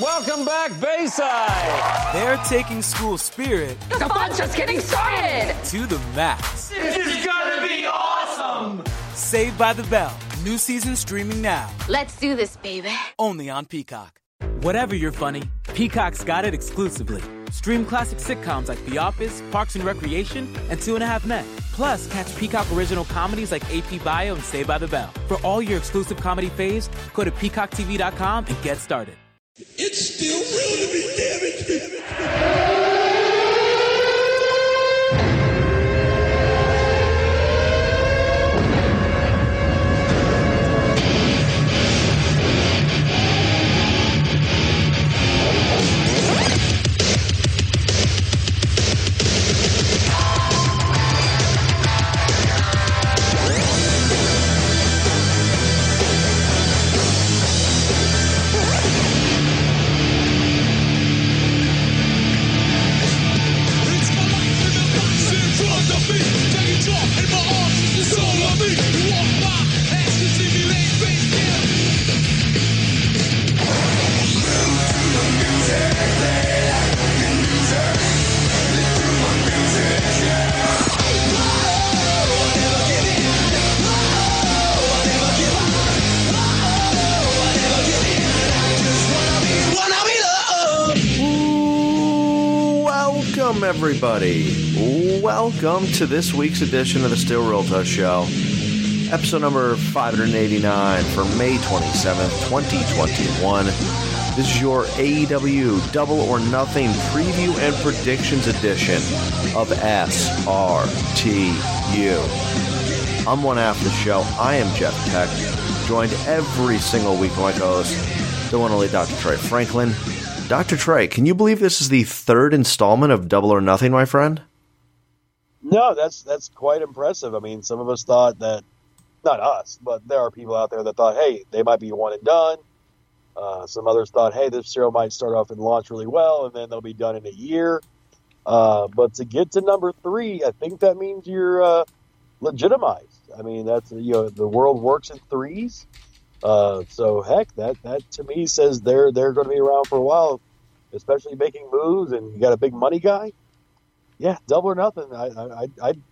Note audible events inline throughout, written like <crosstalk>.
Welcome back, Bayside. They're taking school spirit The fun's just getting started. to the max. This is gonna be awesome. Saved by the Bell. New season streaming now. Let's do this, baby. Only on Peacock. Whatever you're funny, Peacock's got it exclusively. Stream classic sitcoms like The Office, Parks and Recreation, and Two and a Half Men. Plus, catch Peacock original comedies like AP Bio and Saved by the Bell. For all your exclusive comedy faves, go to peacocktv.com and get started. It's still real to me, damn it. It's everybody. Welcome to this week's edition of the Still Real to Us Show, episode number 589 for May 27th, 2021. This is your AEW Double or Nothing preview and predictions edition of SRTU. I'm one half of the show. I am Jeff Peck, joined every single week by my co-host, the one only Dr. Trey Franklin. Dr. Trey, can you believe this is the third installment of Double or Nothing, my friend? No, that's that's quite impressive. I mean, some of us thought that, not us, but there are people out there that thought, hey, they might be one and done. Uh, some others thought, hey, this serial might start off and launch really well, and then they'll be done in a year. Uh, but to get to number three, I think that means you're uh, legitimized. I mean, that's you know the world works in threes. Uh, so heck, that that to me says they're they're going to be around for a while, especially making moves, and you got a big money guy. Yeah, double or nothing. I I I'd-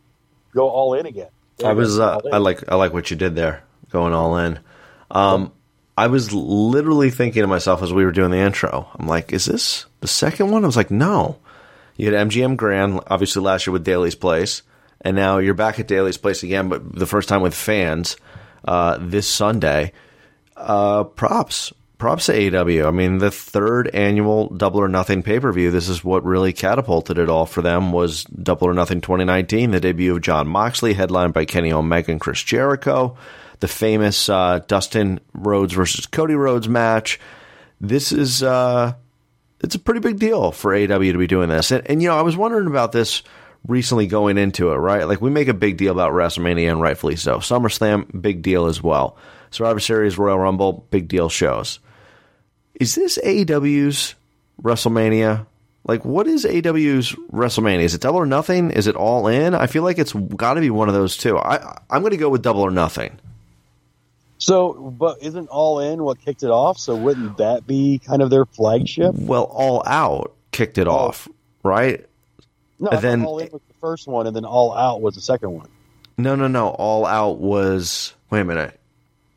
go all in again. I was uh, I like I like what you did there, going all in. Um, I was literally thinking to myself as we were doing the intro. I'm like, is this the second one? I was like, no. You had MGM Grand, obviously last year with Daily's Place, and now you're back at Daily's Place again, but the first time with fans uh, this Sunday. Uh, props, props to AEW. I mean, the third annual Double or Nothing pay per view. This is what really catapulted it all for them. Was Double or Nothing 2019, the debut of Jon Moxley, headlined by Kenny Omega and Chris Jericho, the famous uh, Dustin Rhodes versus Cody Rhodes match. This is uh, it's a pretty big deal for AEW to be doing this. And, and you know, I was wondering about this recently going into it, right? Like we make a big deal about WrestleMania and rightfully so. SummerSlam, big deal as well. Survivor Series, Royal Rumble, big deal shows. Is this AEW's WrestleMania? Like, what is AEW's WrestleMania? Is it Double or Nothing? Is it All In? I feel like it's got to be one of those two. I, I'm going to go with Double or Nothing. So, but isn't All In what kicked it off? So wouldn't that be kind of their flagship? Well, All Out kicked it off, right? No, And then- All In was the first one, and then All Out was the second one. No, no, no. All Out was. Wait a minute.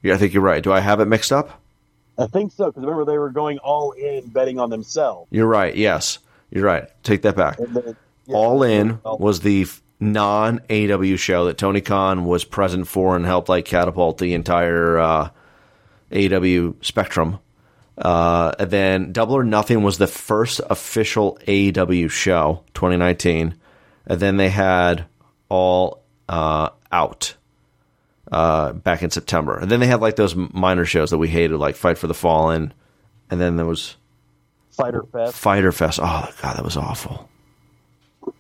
Yeah, I think you're right. Do I have it mixed up? I think so because remember they were going all in, betting on themselves. You're right. Yes, you're right. Take that back. Then, yeah, All In was the non AW show that Tony Khan was present for and helped like catapult the entire uh, AW spectrum. Uh, and then Double or Nothing was the first official AW show, 2019. And then they had All uh, Out uh, back in September. And then they had like those minor shows that we hated, like Fight for the Fallen. And then there was Fyter Fest. Fyter Fest. Oh God, that was awful.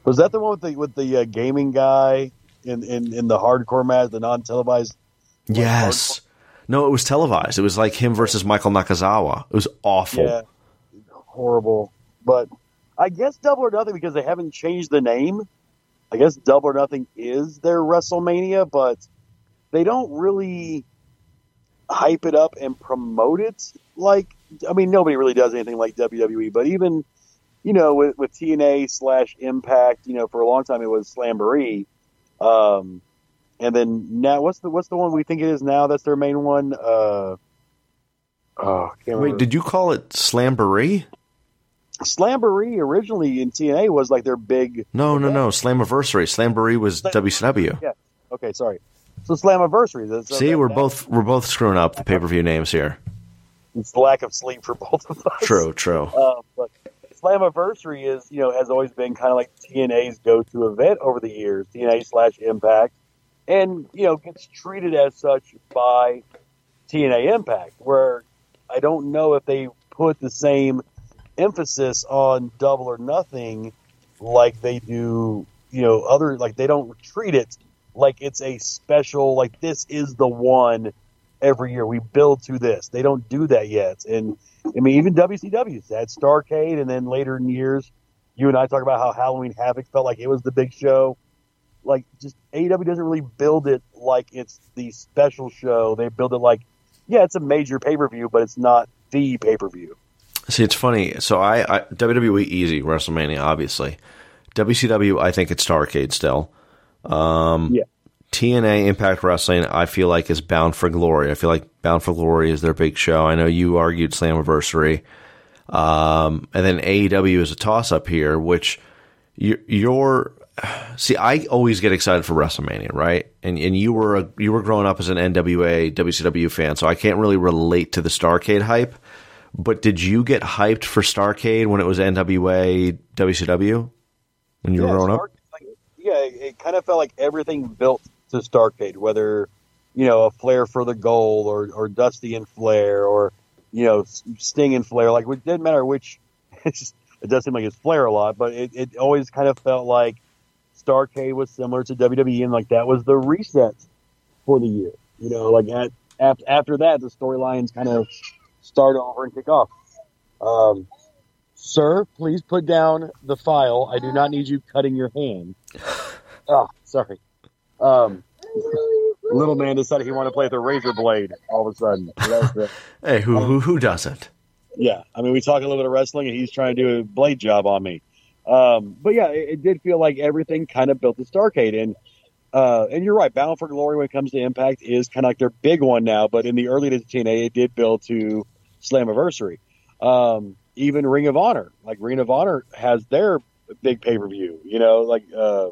Was that the one with the with the uh, gaming guy in, in in the hardcore match, the non televised? Yes. No, it was televised. It was like him versus Michael Nakazawa. It was awful. Yeah, horrible. But I guess Double or Nothing because they haven't changed the name. I guess Double or Nothing is their WrestleMania, but they don't really hype it up and promote it like I mean, nobody really does anything like WWE, but even, you know, with, with TNA slash Impact, you know, for a long time it was Slamboree. Um, and then now, what's the what's the one we think it is now? That's their main one. Uh, oh, can't Wait, did you call it Slamboree? Slamboree originally in TNA was like their big. No, no, no. Slammiversary. Slamboree was WCW. Yeah. Okay, sorry. So Slammiversary. that's- See, that- we're that- both we're both screwing up the <laughs> pay per view names here. It's the lack of sleep for both of us. True, true. Uh, but Slammiversary is, you know, has always been kind of like TNA's go-to event over the years, TNA slash Impact, and you know gets treated as such by TNA Impact. Where I don't know if they put the same emphasis on Double or Nothing like they do, you know, other like they don't treat it like it's a special like this is the one every year we build to this. They don't do that yet, and I mean, even WCW's had Starcade, and then later in years, you and I talk about how Halloween Havoc felt like it was the big show. Like, just AEW doesn't really build it like it's the special show. They build it like, yeah, it's a major pay per view, but it's not the pay per view. See, it's funny. So I, I WWE easy WrestleMania, obviously. WCW, I think it's Starcade still. Um, Yeah. TNA Impact Wrestling, I feel like is Bound for Glory. I feel like Bound for Glory is their big show. I know you argued Slammiversary. Um, and then AEW is a toss up here, which you- you're. See, I always get excited for WrestleMania, right? And and you were a, you were growing up as an NWA WCW fan, so I can't really relate to the Starcade hype. But did you get hyped for Starcade when it was NWA WCW when you were growing up? Yeah, it, it kind of felt like everything built to Starcade, whether you know a Flair for the gold or or Dusty and Flair or you know Sting and Flair. Like it didn't matter which. <laughs> It does seem like it's Flair a lot, but it, it always kind of felt like Starcade was similar to WWE, and like that was the reset for the year. You know, like at, af after that, the storylines kind of start over and kick off. Um, Sir, please put down the file. I do not need you cutting your hand. Oh, sorry. Um, little man decided he wanted to play with a razor blade all of a sudden. So <laughs> Hey, who who who doesn't? yeah, I mean, we talk a little bit of wrestling, and he's trying to do a blade job on me. Um, but yeah, it, it did feel like everything kind of built the Starcade, and uh, and you're right. Bound for Glory, when it comes to Impact, is kind of like their big one now. But in the early days of TNA, it did build to Slammiversary. Um, even Ring of Honor, like Ring of Honor, has their big pay per view. You know, like, uh,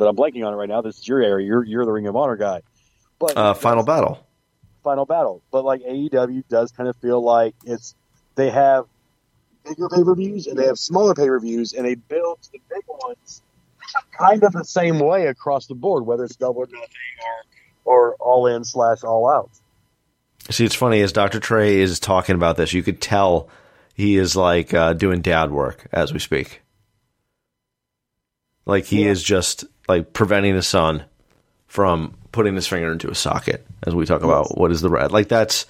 but I'm blanking on it right now. This is your area. You're you're the Ring of Honor guy. But Uh, Final Battle. final battle. But like AEW does kind of feel like it's they have bigger pay per views and they have smaller pay per views and they build the big ones kind of the same way across the board, whether it's double or nothing or or all in slash all out. See, it's funny as Dr. Trey is talking about this, you could tell he is like uh, doing dad work as we speak. Like he Yeah. is just like preventing his son from putting his finger into a socket as we talk about what is the red. Like that's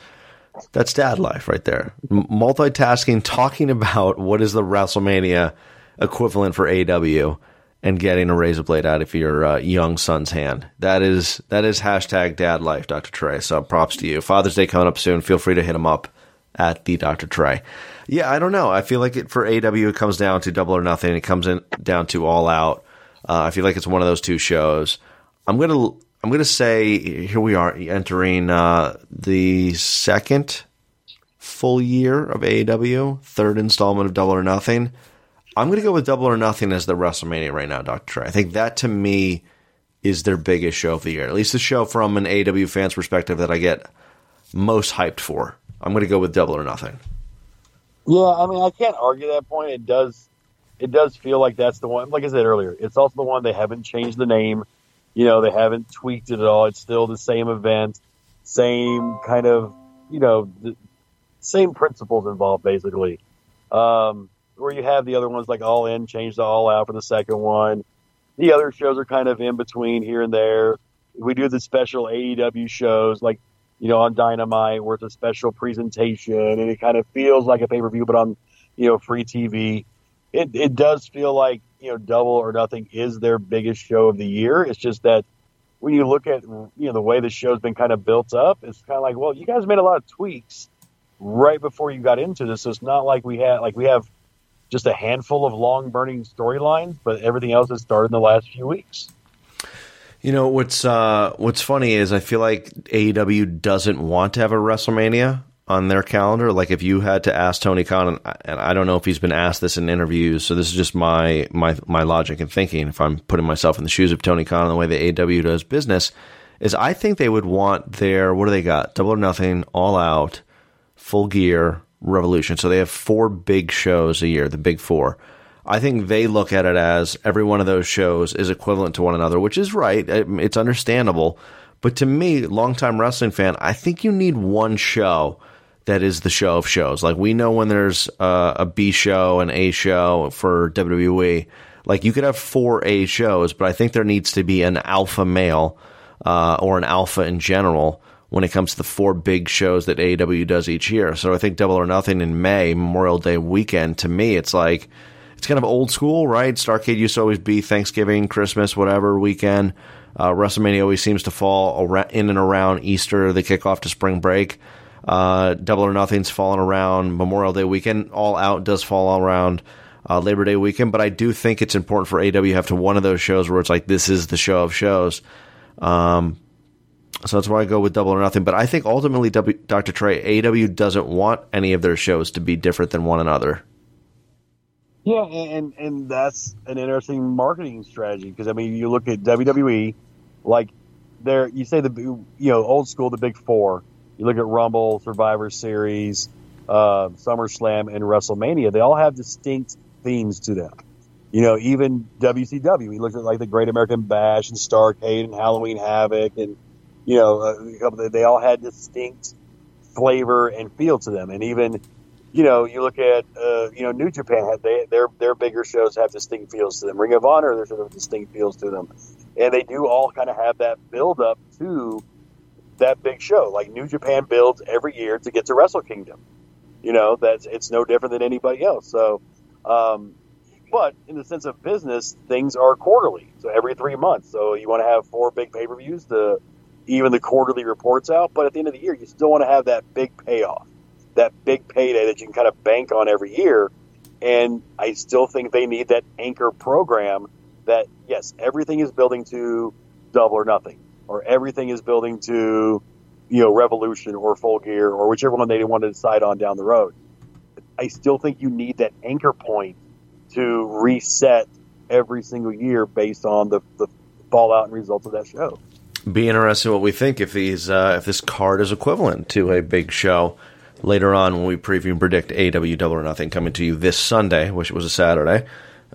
that's dad life right there. Multitasking, talking <laughs> about what is the WrestleMania equivalent for AW, and getting a razor blade out of your uh, young son's hand. That is that is hashtag dad life, Dr. Trey. So props to you. Father's Day coming up soon. Feel free to hit him up at the Dr. Trey. Yeah, I don't know. I feel like it for AW it comes down to double or nothing. It comes in down to all out. Uh, I feel like it's one of those two shows. I'm gonna I'm gonna say here we are entering uh, the second full year of AEW, third installment of Double or Nothing. I'm to go with Double or Nothing as the WrestleMania right now. Trey. I think that to me is their biggest show of the year. At least the show from an AEW fan's perspective that I get most hyped for. I'm to go with Double or Nothing. Yeah, I mean, I can't argue that point. It does, it does feel like that's the one. Like I said earlier, it's also the one they haven't changed the name. You know, they haven't tweaked it at all. It's still the same event, same kind of, you know, the same principles involved basically. Um, where you have the other ones like All In, changed to All Out for the second one. The other shows are kind of in between here and there. We do the special AEW shows like you know, on Dynamite where it's a special presentation and it kind of feels like a pay per view, but on, you know, free TV. It, it does feel like, you know, Double or Nothing is their biggest show of the year. It's just that when you look at, you know, the way the show's been kind of built up, it's kind of like, well, you guys made a lot of tweaks right before you got into this. So it's not like we had like we have just a handful of long burning storylines, but everything else has started in the last few weeks. You know what's uh, what's funny is I feel like AEW doesn't want to have a WrestleMania on their calendar. Like if you had to ask Tony Khan, and- I don't know if he's been asked this in interviews, so this is just my my my logic and thinking. If I'm putting myself in the shoes of Tony Khan and the way the AW does business, is I think they would want their what do they got? Double or Nothing, All Out, Full Gear, Revolution. So they have four big shows a year, the big four. I think they look at it as every one of those shows is equivalent to one another, which is right. It's understandable. But to me, longtime wrestling fan, I think you need one show that is the show of shows. Like we know when there's a B show, an A show for WWE. Like you could have four A shows, but I think there needs to be an alpha male uh, or an alpha in general when it comes to the four big shows that AEW does each year. So I think Double or Nothing in May, Memorial Day weekend, to me, it's like it's kind of old school, right? Starcade used to always be Thanksgiving, Christmas, whatever weekend. Uh, WrestleMania always seems to fall in and around Easter, the kickoff to spring break. Uh, Double or Nothing's falling around Memorial Day weekend. All Out does fall all around uh, Labor Day weekend, but I do think it's important for have to one of those shows where it's like this is the show of shows. Um, so that's why I go with Double or Nothing. But I think ultimately, w, Dr. Trey, AW doesn't want any of their shows to be different than one another. Yeah, and and that's an interesting marketing strategy because I mean, you look at WWE, like there, you say the you know old school, the big four. You look at Rumble, Survivor Series, uh, SummerSlam, and WrestleMania. They all have distinct themes to them. You know, even WCW. We looked at like the Great American Bash and Starcade and Halloween Havoc, and you know, uh, they all had distinct flavor and feel to them. And even you know, you look at uh, you know New Japan. They their their bigger shows have distinct feels to them. Ring of Honor, there's sort of distinct feels to them, and they do all kind of have that build up to that big show. Like New Japan builds every year to get to Wrestle Kingdom. You know, that's it's no different than anybody else. So, um, but in the sense of business, things are quarterly, so every three months. So you want to have four big pay per views to even the quarterly reports out. But at the end of the year, you still want to have that big payoff that big payday that you can kind of bank on every year. And I still think they need that anchor program that, yes, everything is building to double or nothing, or everything is building to, you know, revolution or full gear or whichever one they want to decide on down the road. I still think you need that anchor point to reset every single year based on the, the fallout and results of that show. Be interested in what we think if these uh, if this card is equivalent to a big show later on when we preview and predict AW Double or Nothing coming to you this Sunday, which was a Saturday.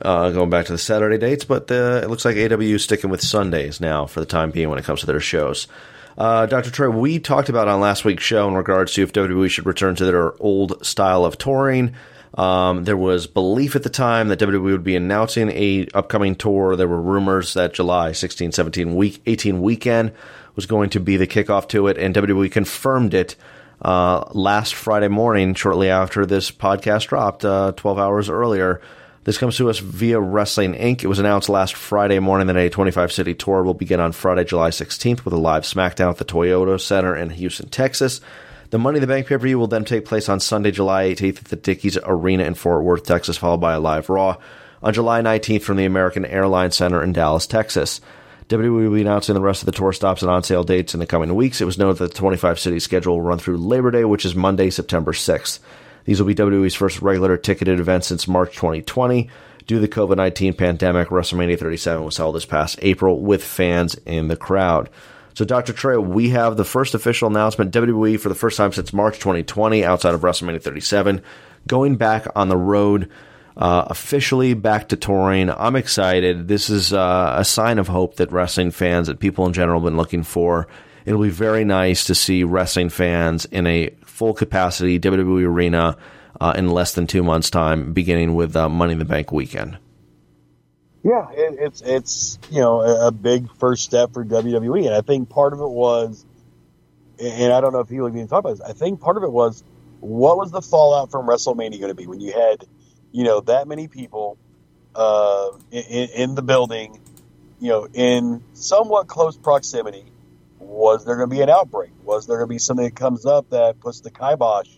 Uh, going back to the Saturday dates, but uh, it looks like AW is sticking with Sundays now for the time being when it comes to their shows. Uh, Dr. Trey, we talked about on last week's show in regards to if WWE should return to their old style of touring. Um, there was belief at the time that WWE would be announcing a upcoming tour. There were rumors that July 16, 17, week 18 weekend was going to be the kickoff to it, and WWE confirmed it uh, last Friday morning, shortly after this podcast dropped, uh, 12 hours earlier. This comes to us via Wrestling Inc. It was announced last Friday morning that a 25 city tour will begin on Friday, July 16th with a live SmackDown at the Toyota Center in Houston, Texas. The Money in the Bank pay per view will then take place on Sunday, July 18th at the Dickies Arena in Fort Worth, Texas, followed by a live Raw on July 19th from the American Airlines Center in Dallas, Texas. WWE will be announcing the rest of the tour stops and on sale dates in the coming weeks. It was noted that the 25 city schedule will run through Labor Day, which is Monday, September 6th. These will be WWE's first regular ticketed event since March 2020. Due to the COVID 19 pandemic, WrestleMania 37 was held this past April with fans in the crowd. So, Dr. Trey, we have the first official announcement WWE for the first time since March 2020 outside of WrestleMania 37, going back on the road. Uh, officially back to touring. I'm excited. This is uh, a sign of hope that wrestling fans and people in general have been looking for. It'll be very nice to see wrestling fans in a full capacity WWE arena uh, in less than two months' time, beginning with uh, Money in the Bank weekend. Yeah, it, it's it's you know a, big first step for WWE, and I think part of it was, and I don't know if people even talk about this. I think part of it was what was the fallout from WrestleMania going to be when you had you know that many people uh, in, in the building, you know, in somewhat close proximity. Was there going to be an outbreak? Was there going to be something that comes up that puts the kibosh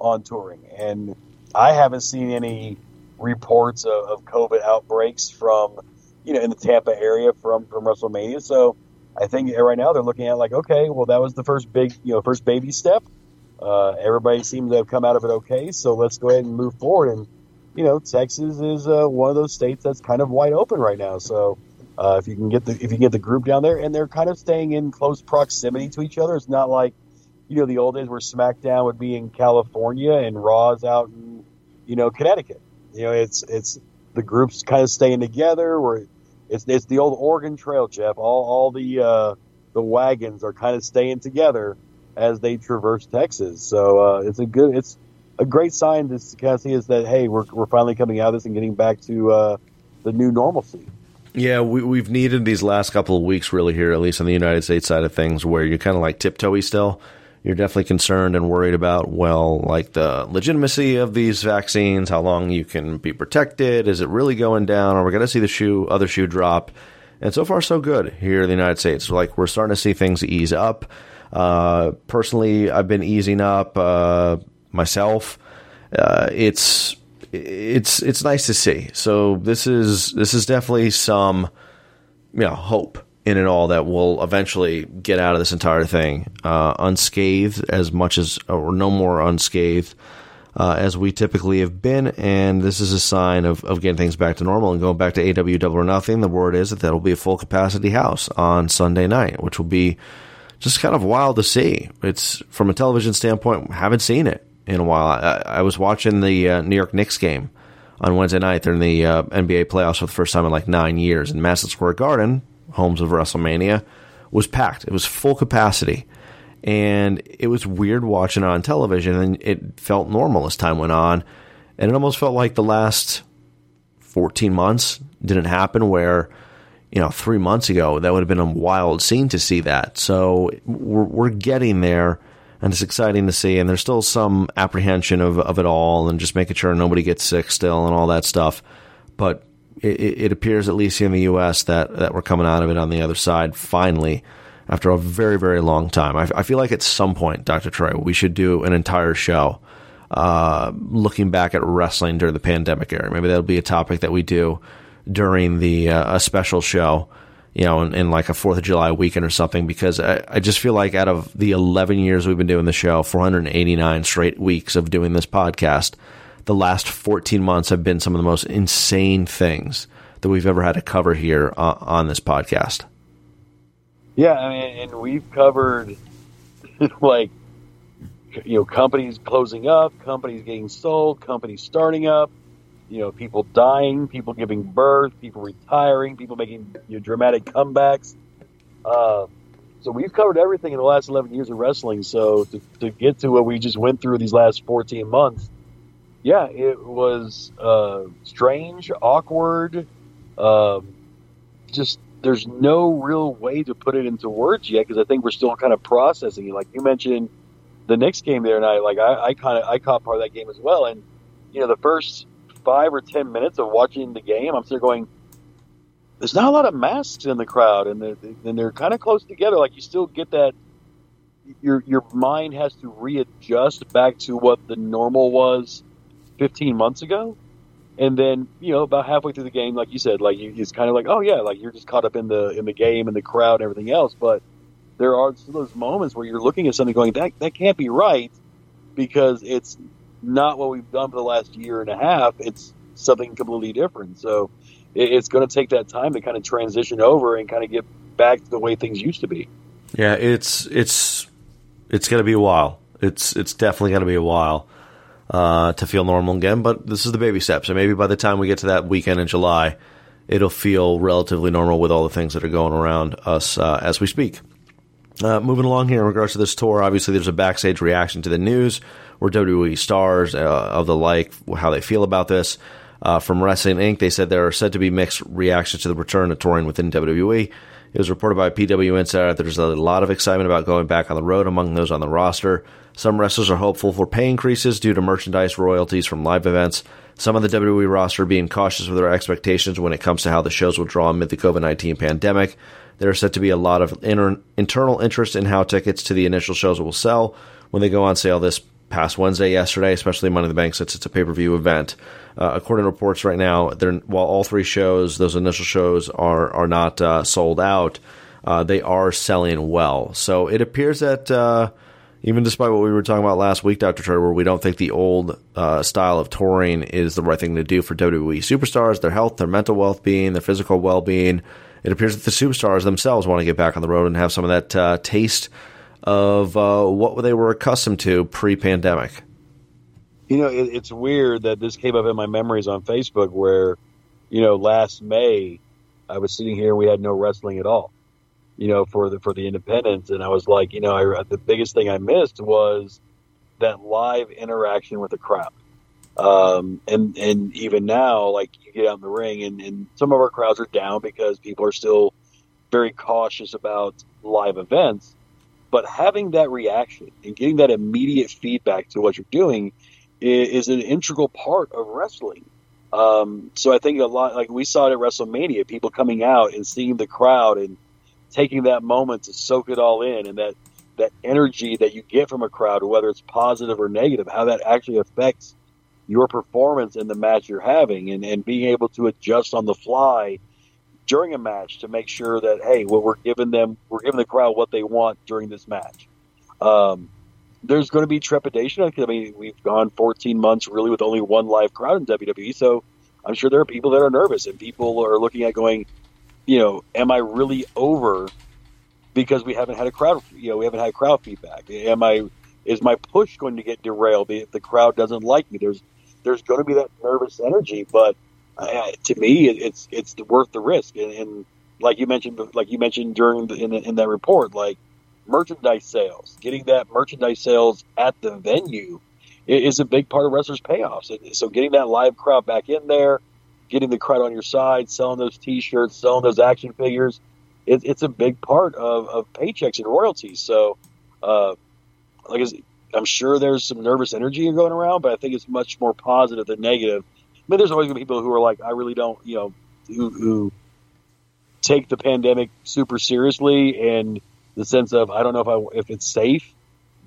on touring, and I haven't seen any reports of, of COVID outbreaks from you know in the Tampa area from from WrestleMania. So I think right now they're looking at like, okay, well that was the first big you know first baby step. Uh, everybody seems to have come out of it okay, so let's go ahead and move forward. And you know, Texas is uh, one of those states that's kind of wide open right now. So uh, if you can get the if you get the group down there, and they're kind of staying in close proximity to each other, it's not like you know the old days where SmackDown would be in California and Raw's out in you know Connecticut. You know, it's it's the groups kind of staying together. Where it's it's the old Oregon Trail, Jeff. All all the uh, the wagons are kind of staying together as they traverse Texas. So uh, it's a good it's a great sign to kind of see is that hey, we're we're finally coming out of this and getting back to uh, the new normalcy. Yeah, we, we've needed these last couple of weeks really here, at least on the United States side of things, where you're kind of like tiptoey still. You're definitely concerned and worried about, well, like the legitimacy of these vaccines, how long you can be protected. Is it really going down? Are we going to see the shoe, other shoe drop? And so far, so good here in the United States. Like we're starting to see things ease up. Uh, personally, I've been easing up uh, myself. Uh, it's it's it's nice to see. So this is this is definitely some you know hope in it all that we'll eventually get out of this entire thing uh, unscathed as much as or no more unscathed uh, as we typically have been, and this is a sign of, of getting things back to normal and going back to AW Double or Nothing. The word is that that'll be a full capacity house on Sunday night, which will be just kind of wild to see. It's from a television standpoint, haven't seen it in a while. I, I was watching the uh, New York Knicks game on Wednesday night. They're in the uh, NBA playoffs for the first time in like nine years, and Madison Square Garden, homes of WrestleMania, was packed. It was full capacity, and it was weird watching it on television. And it felt normal as time went on, and it almost felt like the last fourteen months didn't happen where you know, three months ago, that would have been a wild scene to see that. So we're, we're getting there, and it's exciting to see. And there's still some apprehension of, of it all, and just making sure nobody gets sick still, and all that stuff. But it, it appears, at least in the U.S., that that we're coming out of it on the other side finally. After a very, very long time, I, I feel like at some point, Dr. Trey, we should do an entire show uh, looking back at wrestling during the pandemic era. Maybe that'll be a topic that we do during the uh, a special show, you know, in, in, like a Fourth of July weekend or something. Because I, I just feel like out of the 11 years we've been doing the show, 489 straight weeks of doing this podcast, the last 14 months have been some of the most insane things that we've ever had to cover here uh, on this podcast. Yeah, I mean, and we've covered <laughs> like you know companies closing up, companies getting sold, companies starting up, you know, people dying, people giving birth, people retiring, people making you know, dramatic comebacks. Uh, so we've covered everything in the last 11 years of wrestling. So to, to get to what we just went through these last 14 months, yeah, it was uh, strange, awkward. Um, just there's no real way to put it into words yet because I think we're still kind of processing it. Like you mentioned, the Knicks game there, and I like I, I kind of I caught part of that game as well. And you know, the first five or ten minutes of watching the game, I'm still going. There's not a lot of masks in the crowd, and they're, and they're kind of close together. Like you still get that. Your your mind has to readjust back to what the normal was 15 months ago, and then you know about halfway through the game, like you said, like you, it's kind of like oh yeah, like you're just caught up in the in the game and the crowd and everything else. But there are those moments where you're looking at something going that that can't be right because it's not what we've done for the last year and a half. It's something completely different. So it, it's going to take that time to kind of transition over and kind of get back to the way things used to be. Yeah, it's it's it's going to be a while. It's it's definitely going to be a while uh, to feel normal again. But this is the baby steps, and maybe by the time we get to that weekend in July, it'll feel relatively normal with all the things that are going around us uh, as we speak. Uh, moving along here in regards to this tour, obviously there's a backstage reaction to the news where WWE stars uh, of the like, how they feel about this. Uh, from Wrestling Inc., they said there are said to be mixed reactions to the return of touring within WWE. It was reported by PW Insider that there's a lot of excitement about going back on the road among those on the roster. Some wrestlers are hopeful for pay increases due to merchandise royalties from live events. Some of the WWE roster being cautious with their expectations when it comes to how the shows will draw amid the COVID 19 pandemic. There is said to be a lot of inter- internal interest in how tickets to the initial shows will sell when they go on sale this past Wednesday, yesterday, especially Money in the Bank since it's a pay per view event. Uh, according to reports right now, while all three shows, those initial shows, are are not uh, sold out, uh, they are selling well. So it appears that uh, even despite what we were talking about last week, Dr. Trey, where we don't think the old uh, style of touring is the right thing to do for WWE superstars, their health, their mental well being, their physical well being, it appears that the superstars themselves want to get back on the road and have some of that uh, taste of uh, what they were accustomed to pre pandemic. You know, it, it's weird that this came up in my memories on Facebook where, you know, last May I was sitting here, and we had no wrestling at all you know, for the for the independents, and I was like, you know, I, the biggest thing I missed was that live interaction with the crowd. Um, and and even now, like you get out in the ring, and, and some of our crowds are down because people are still very cautious about live events. But having that reaction and getting that immediate feedback to what you're doing is, is an integral part of wrestling. Um, so I think a lot, like we saw it at WrestleMania, people coming out and seeing the crowd and taking that moment to soak it all in and that that energy that you get from a crowd, whether it's positive or negative, how that actually affects your performance in the match you're having and, and being able to adjust on the fly during a match to make sure that, hey, what we're giving them, we're giving the crowd what they want during this match. Um, there's going to be trepidation. I mean, we've gone 14 months really with only one live crowd in WWE. So I'm sure there are people that are nervous and people are looking at going, you know, am I really over because we haven't had a crowd, you know, we haven't had crowd feedback? Am I, is my push going to get derailed if the crowd doesn't like me? There's, there's going to be that nervous energy, but uh, to me, it, it's, it's worth the risk. And, and, like you mentioned, like you mentioned during the, in, in that report, like merchandise sales, getting that merchandise sales at the venue is a big part of wrestlers' payoffs. So getting that live crowd back in there, getting the crowd on your side, selling those T-shirts, selling those action figures. It, it's a big part of, of paychecks and royalties. So, uh, like I'm sure there's some nervous energy going around, but I think it's much more positive than negative. I mean, there's always going to be people who are like, I really don't, you know, who, who take the pandemic super seriously and the sense of I don't know if I if it's safe,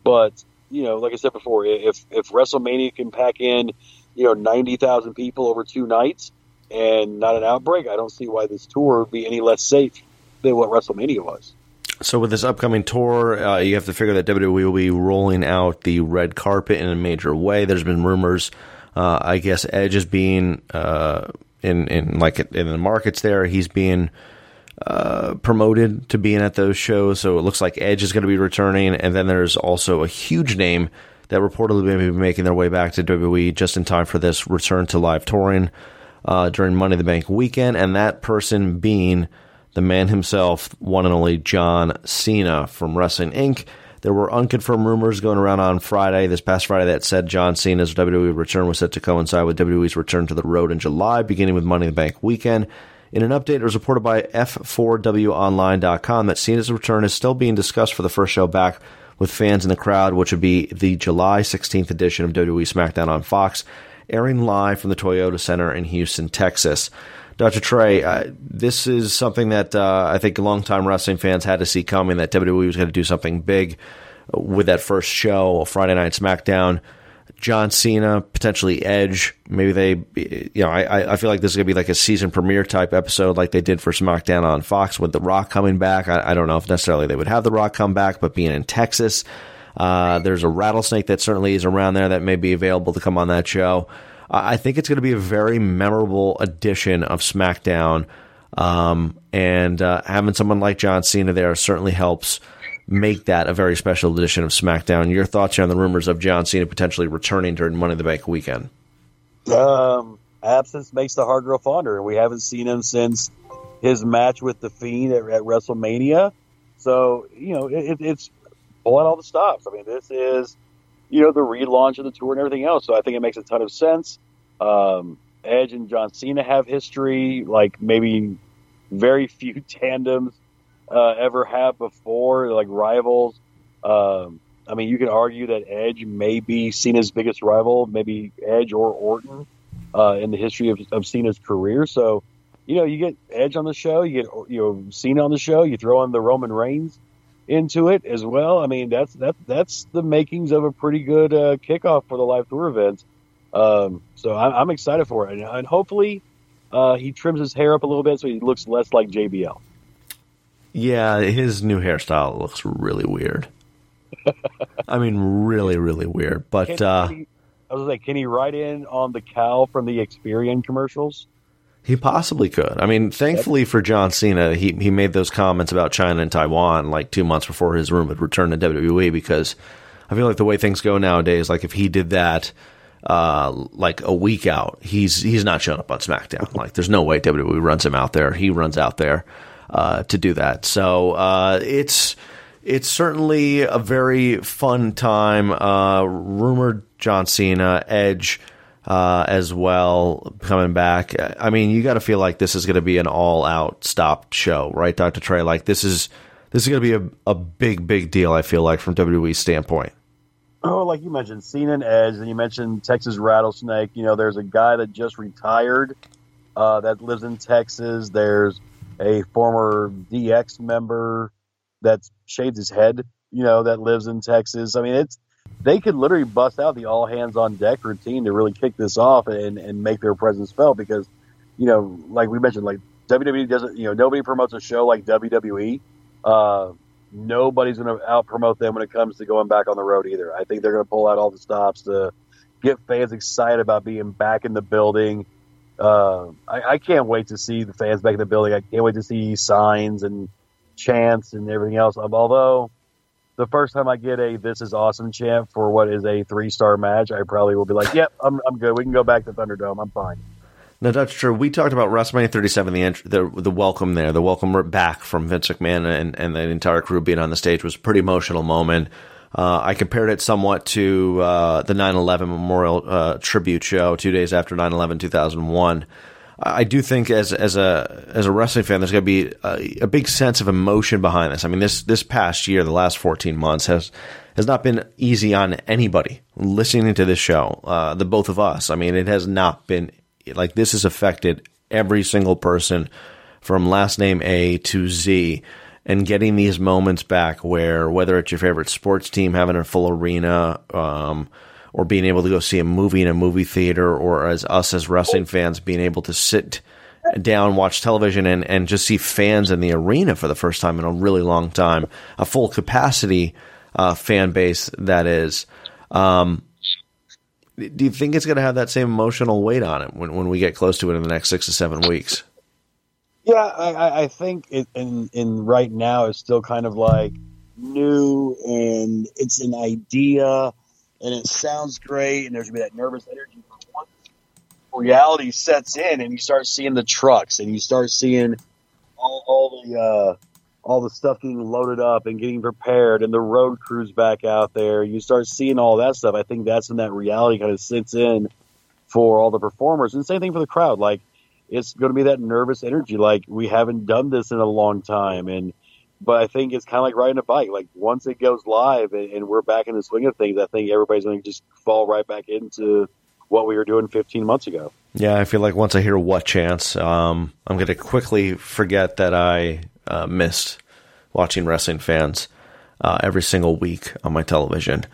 but you know, like I said before, if if WrestleMania can pack in, you know, ninety thousand people over two nights, and not an outbreak, I don't see why this tour would be any less safe than what WrestleMania was. So with this upcoming tour, uh, you have to figure that WWE will be rolling out the red carpet in a major way. There's been rumors, uh, I guess Edge is being uh, in in like in the markets there. He's being uh, promoted to being at those shows, so it looks like Edge is going to be returning. And then there's also a huge name that reportedly may be making their way back to WWE just in time for this return to live touring uh, during Money in the Bank weekend, and that person being the man himself, one and only John Cena from Wrestling Inc. There were unconfirmed rumors going around on Friday, this past Friday, that said John Cena's WWE return was set to coincide with WWE's return to the road in July, beginning with Money in the Bank weekend. In an update, it was reported by F4WOnline.com that Cena's return is still being discussed for the first show back with fans in the crowd, which would be the July 16th edition of WWE SmackDown on Fox airing live from the Toyota Center in Houston, Texas. Dr. Trey, uh, this is something that uh, I think longtime wrestling fans had to see coming that WWE was going to do something big with that first show, Friday Night SmackDown. John Cena, potentially Edge. Maybe they, you know, I, I feel like this is going to be like a season premiere type episode like they did for SmackDown on Fox with The Rock coming back. I, I don't know if necessarily they would have The Rock come back, but being in Texas, uh, there's a rattlesnake that certainly is around there that may be available to come on that show. I think it's going to be a very memorable edition of SmackDown. Um, and uh, having someone like John Cena there certainly helps make that a very special edition of SmackDown. Your thoughts on the rumors of John Cena potentially returning during Money in the Bank weekend? Um, absence makes the heart grow fonder, we haven't seen him since his match with the Fiend at, at WrestleMania. So you know, it, it's pulling all the stops. I mean, this is, you know, the relaunch of the tour and everything else. So I think it makes a ton of sense. Um, Edge and John Cena have history, like maybe very few <laughs> tandems uh, ever have before, like rivals. Um, I mean, you can argue that Edge may be Cena's biggest rival, maybe Edge or Orton uh, in the history of, of Cena's career. So, you know, you get Edge on the show, you get you know Cena on the show, you throw in the Roman Reigns into it as well. I mean, that's that that's the makings of a pretty good uh, kickoff for the live tour event. Um, so I'm, I'm excited for it, and, and hopefully uh, he trims his hair up a little bit so he looks less like JBL. Yeah, his new hairstyle looks really weird. I mean, really, really weird. But Can, uh, can he, I was like, can he write in on the cow from the Experian commercials? He possibly could. I mean, thankfully for John Cena, he he made those comments about China and Taiwan like two months before his rumored return to WWE because I feel like the way things go nowadays, like if he did that uh, like a week out, he's he's not showing up on SmackDown. <laughs> Like, there's no way WWE runs him out there. He runs out there uh, to do that. So uh, it's it's certainly a very fun time. Uh, rumored John Cena, Edge. Uh, as well, coming back. I mean, you got to feel like this is going to be an all-out stopped show, right, Doctor Trey? Like this is this is going to be a, a big, big deal. I feel like from WWE's standpoint. Oh, like you mentioned, Cena and Edge, and you mentioned Texas Rattlesnake. You know, there's a guy that just retired uh, that lives in Texas. There's a former DX member that shades his head. You know, that lives in Texas. I mean, it's they could literally bust out the all hands on deck routine to really kick this off and, and make their presence felt because, you know, like we mentioned, like WWE doesn't, you know, nobody promotes a show like WWE. Uh, nobody's going to out promote them when it comes to going back on the road either. I think they're going to pull out all the stops to get fans excited about being back in the building. Uh, I, I can't wait to see the fans back in the building. I can't wait to see signs and chants and everything else. Although the first time I get a "This is awesome" chant for what is a three star match, I probably will be like, "Yep, I'm I'm good. We can go back to Thunderdome. I'm fine." No, that's true. We talked about WrestleMania 37, the the the welcome there, the welcome back from Vince McMahon and, and the entire crew being on the stage was a pretty emotional moment. Uh, I compared it somewhat to uh, the 9/11 Memorial uh, Tribute Show two days after 9/11 2001. I do think as as a as a wrestling fan, there's going to be a, a, big sense of emotion behind this. I mean, this this past year, the last 14 months has has not been easy on anybody listening to this show. Uh, the both of us. I mean, it has not been like this has affected every single person from last name A to Z. And getting these moments back where whether it's your favorite sports team having a full arena, um, or being able to go see a movie in a movie theater, or as us as wrestling fans being able to sit down, watch television, and, and just see fans in the arena for the first time in a really long time, a full capacity uh, fan base that is. Um, do you think it's going to have that same emotional weight on it when, when we get close to it in the next six to seven weeks? Yeah, I, I think it, in in right now it's still kind of like new and it's an idea and it sounds great and there's gonna be that nervous energy. But once reality sets in and you start seeing the trucks and you start seeing all, all the uh, all the stuff getting loaded up and getting prepared and the road crews back out there, you start seeing all that stuff. I think that's when that reality kind of sits in for all the performers and same thing for the crowd. Like it's going to be that nervous energy. Like we haven't done this in a long time and but I think it's kind of like riding a bike. Like once it goes live and, and we're back in the swing of things, I think everybody's going to just fall right back into what we were doing 15 months ago. Yeah, I feel like once I hear what chance, um, I'm going to quickly forget that I uh, missed watching wrestling fans uh, every single week on my television.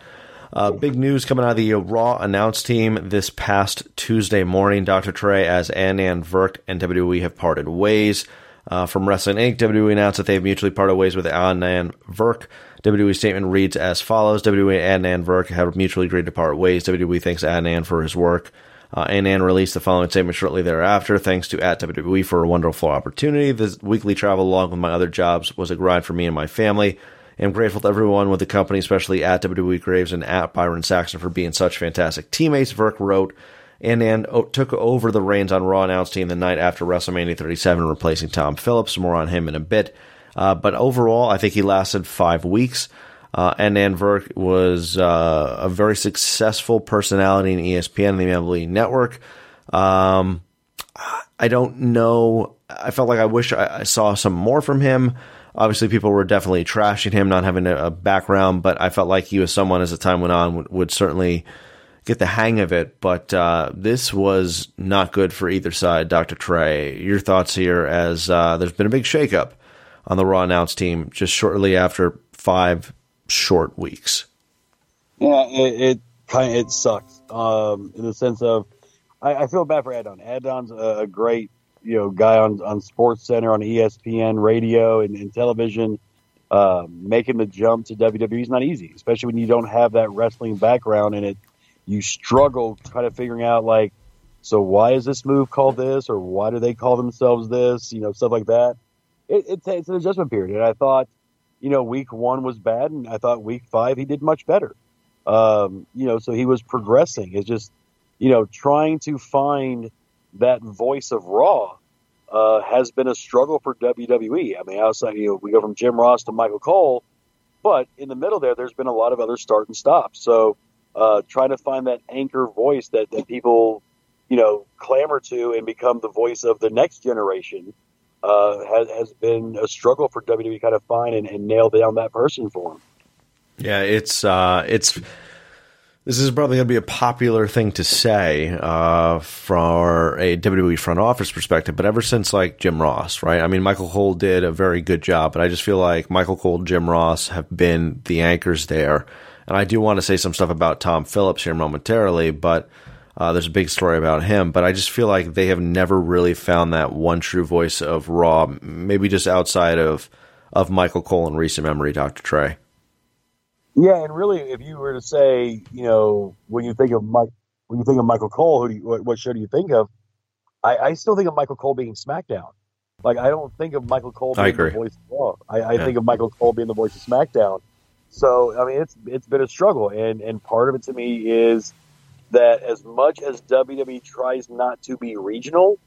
Uh, big news coming out of the Raw announce team this past Tuesday morning. Dr. Trey as Adnan Virk and WWE have parted ways. Uh, from Wrestling Inc., WWE announced that they have mutually parted ways with Adnan Virk. WWE statement reads as follows: WWE and Adnan Virk have mutually agreed to part ways. WWE thanks Adnan for his work. Uh, Adnan released the following statement shortly thereafter. Thanks to at WWE for a wonderful opportunity. This weekly travel, along with my other jobs, was a grind for me and my family. I'm grateful to everyone with the company, especially at WWE Graves and at Byron Saxton for being such fantastic teammates. Virk wrote and then took over the reins on Raw announce team the night after WrestleMania 37, replacing Tom Phillips. More on him in a bit. Uh, but overall, I think he lasted five weeks. Uh, and then Virk was uh, a very successful personality in ESPN and the MLB Network. Um, I don't know. I felt like I wish I, saw some more from him. Obviously, people were definitely trashing him, not having a, a background, but I felt like he was someone as the time went on would, would certainly get the hang of it, but uh, this was not good for either side. Dr. Trey, your thoughts here as uh, there's been a big shakeup on the Raw announce team just shortly after five short weeks. Yeah, it, it kind of it sucks um, in the sense of I, I feel bad for Adnan. Adnan's a, a great you know guy on on Sports Center on ESPN radio and, and television. Um, making the jump to WWE is not easy, especially when you don't have that wrestling background and it. You struggle kind of figuring out like, so why is this move called this, or why do they call themselves this? You know, stuff like that. It, it's an adjustment period, and I thought, you know, week one was bad, and I thought week five he did much better. Um, you know, so he was progressing. It's just, you know, trying to find that voice of Raw uh, has been a struggle for WWE. I mean, outside, you know, we go from Jim Ross to Michael Cole, but in the middle there, there's been a lot of other start and stops. So, uh, trying to find that anchor voice that, that people, you know, clamor to and become the voice of the next generation uh, has, has been a struggle for WWE kind of find and, and nail down that person for them. Yeah, it's uh, it's this is probably going to be a popular thing to say uh, for a WWE front office perspective, but ever since like Jim Ross, right? I mean, Michael Cole did a very good job, but I just feel like Michael Cole, Jim Ross have been the anchors there. And I do want to say some stuff about Tom Phillips here momentarily, but uh, there's a big story about him. But I just feel like they have never really found that one true voice of Raw, maybe just outside of of Michael Cole in recent memory, Dr. Trey. Yeah, and really, if you were to say, you know, when you think of Mike, when you think of Michael Cole, who do you, what, what show do you think of? I, I still think of Michael Cole being SmackDown. Like I don't think of Michael Cole being the voice of Raw. I, I Yeah. think of Michael Cole being the voice of SmackDown. So I mean, it's it's been a struggle, and and part of it to me is that as much as WWE tries not to be regional,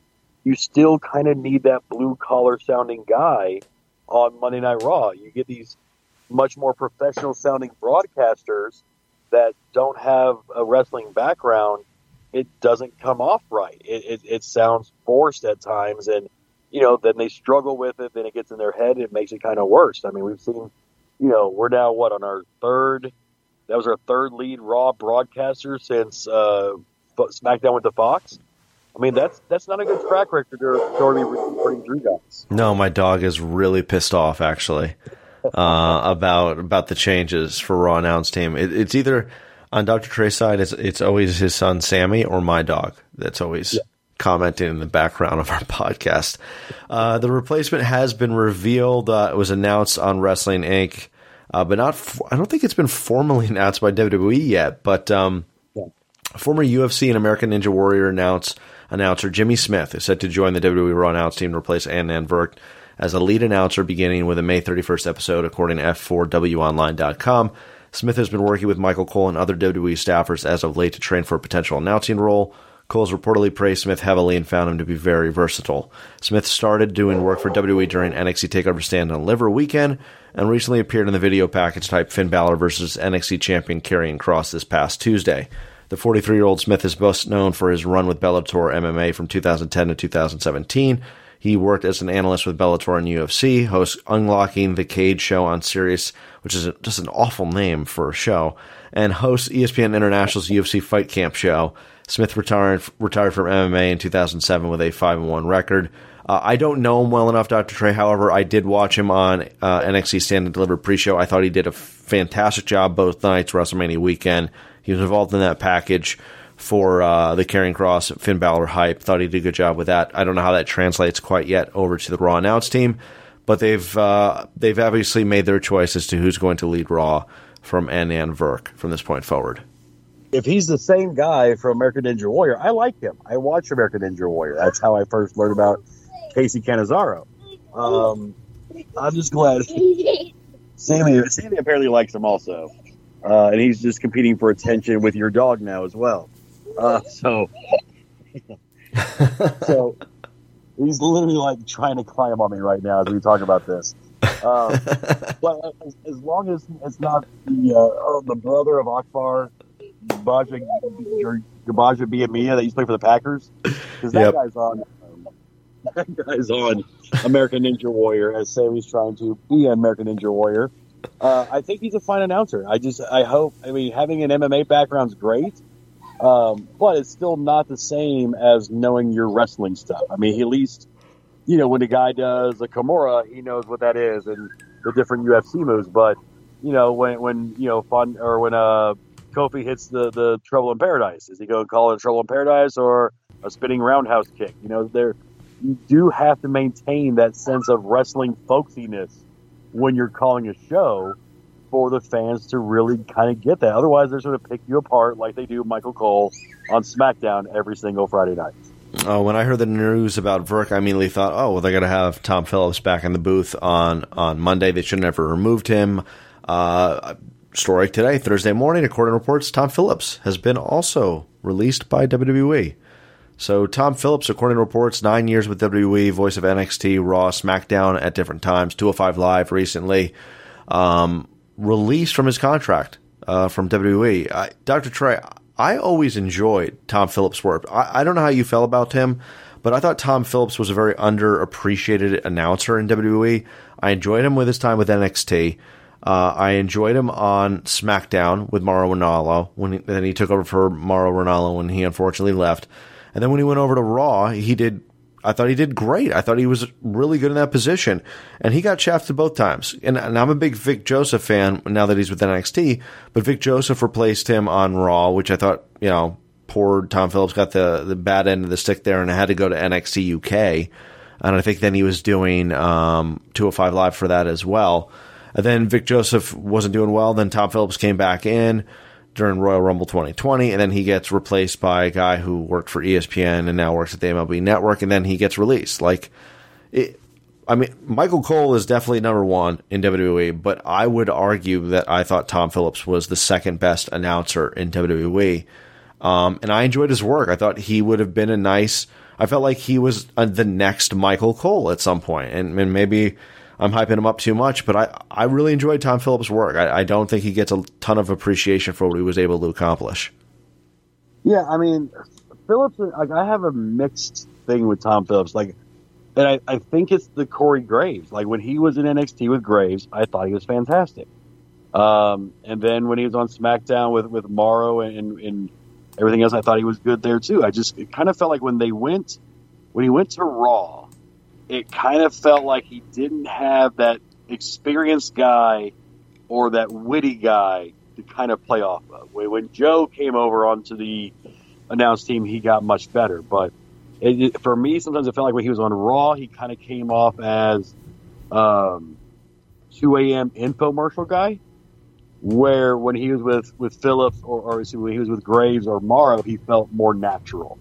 you still kind of need that blue collar sounding guy on Monday Night Raw. You get these much more professional sounding broadcasters that don't have a wrestling background. It doesn't come off right. It, it, it sounds forced at times, and you know, then they struggle with it. Then it gets in their head. It makes it kind of worse. I mean, we've seen, you know, we're now what on our third. That was our third lead Raw broadcaster since uh, SmackDown with the Fox. I mean, that's that's not a good track record to to be recording Drew guys. No, my dog is really pissed off actually <laughs> uh, about about the changes for Raw announce team. It, it's either on Dr. Trey's side, it's it's always his son Sammy or my dog that's always commenting in the background of our <laughs> podcast. Uh, the replacement has been revealed. Uh, it was announced on Wrestling Inc. Uh, but not—I don't think it's been formally <laughs> announced by WWE yet. But um, Former UFC and American Ninja Warrior announce, announcer Jimmy Smith is set to join the WWE Raw announce team to replace Adnan Virk as a lead announcer beginning with a May 31st episode, according to F4WOnline.com. Smith has been working with Michael Cole and other WWE staffers as of late to train for a potential announcing role. Cole's reportedly praised Smith heavily and found him to be very versatile. Smith started doing work for WWE during NXT TakeOver Stand and Deliver weekend and recently appeared in the video package type Finn Balor versus NXT champion Karrion Cross this past Tuesday. The 43 year old Smith is best known for his run with Bellator MMA from 2010 to 2017. He worked as an analyst with Bellator and UFC, hosts Unlocking the Cage show on Sirius, which is just an awful name for a show, and hosts ESPN International's UFC Fight Camp show. Smith retired retired from MMA in 2007 with a 5 1 record. Uh, I don't know him well enough, Dr. Trey. However, I did watch him on uh, NXT Stand and Deliver pre-show. I thought he did a fantastic job both nights, WrestleMania weekend. He was involved in that package for uh, the Karrion Cross Finn Balor hype. Thought he did a good job with that. I don't know how that translates quite yet over to the Raw announce team, but they've uh, they've obviously made their choice as to who's going to lead Raw from Adnan Virk from this point forward. If he's the same guy from American Ninja Warrior, I like him. I watch American Ninja Warrior. That's how I first learned about Kacy Catanzaro. Um, I'm just glad Sammy. Sammy apparently likes him also, uh, and he's just competing for attention with your dog now as well. Uh, so, <laughs> so he's literally like trying to climb on me right now as we talk about this. Um, <laughs> but as, as long as it's not the uh, oh, the brother of Akbar, Gabaja, Gbaja-Biamila that used to play for the Packers, because that Yep. guy's on. um, <laughs> that guy's on American Ninja Warrior as Sammy's trying to be an American Ninja Warrior. Uh, I think he's a fine announcer. I just, I hope. I mean, having an MMA background's great, um, but it's still not the same as knowing your wrestling stuff. I mean, he at least, you know, when the guy does a Kimura, he knows what that is and the different UFC moves. But you know, when when you know fun or when uh Kofi hits the the Trouble in Paradise, is he going to call it Trouble in Paradise or a spinning roundhouse kick? You know, there you do have to maintain that sense of wrestling folksiness when you're calling a show for the fans to really kind of get that. Otherwise, they're going to pick you apart like they do Michael Cole on SmackDown every single Friday night. Uh, when I heard the news about Virk, I immediately thought, oh, well, they're going to have Tom Phillips back in the booth on, on Monday. They should have removed him. Uh, story today, Thursday morning, according to reports, Tom Phillips has been also released by WWE. So Tom Phillips, according to reports, nine years with WWE, voice of NXT, Raw, SmackDown at different times, 205 Live recently, um, released from his contract uh, from WWE. I, Dr. Trey, I always enjoyed Tom Phillips' work. I, I don't know how you felt about him, but I thought Tom Phillips was a very underappreciated announcer in WWE. I enjoyed him with his time with NXT. Uh, I enjoyed him on SmackDown with Mauro Ranallo when he, then he took over for Mauro Ranallo when he unfortunately left. And then when he went over to Raw, he did. I thought he did great. I thought he was really good in that position, and he got shafted both times. And, and I'm a big Vic Joseph fan now that he's with NXT. But Vic Joseph replaced him on Raw, which I thought you know poor Tom Phillips got the the bad end of the stick there, and had to go to NXT UK. And I think then he was doing um, 205 Live for that as well. And then Vic Joseph wasn't doing well. Then Tom Phillips came back in during Royal Rumble 2020, and then he gets replaced by a guy who worked for ESPN and now works at the MLB Network, and then he gets released. Like, it, I mean, Michael Cole is definitely number one in WWE, but I would argue that I thought Tom Phillips was the second best announcer in WWE. Um, and I enjoyed his work. I thought he would have been a nice. I felt like he was uh, the next Michael Cole at some point, and, and maybe I'm hyping him up too much, but I, I really enjoyed Tom Phillips' work. I, I don't think he gets a ton of appreciation for what he was able to accomplish. Yeah, I mean, Phillips. Like, I have a mixed thing with Tom Phillips. Like, and I, I think it's the Corey Graves. Like when he was in NXT with Graves, I thought he was fantastic. Um, and then when he was on SmackDown with with Mauro and, and everything else, I thought he was good there too. I just it kind of felt like when they went when he went to Raw, it kind of felt like he didn't have that experienced guy or that witty guy to kind of play off of. When Joe came over onto the announced team, he got much better. But it, for me, sometimes it felt like when he was on Raw, he kind of came off as um, 2 a.m. infomercial guy. Where when he was with with Phillips or, or he was with Graves or Mauro, he felt more natural.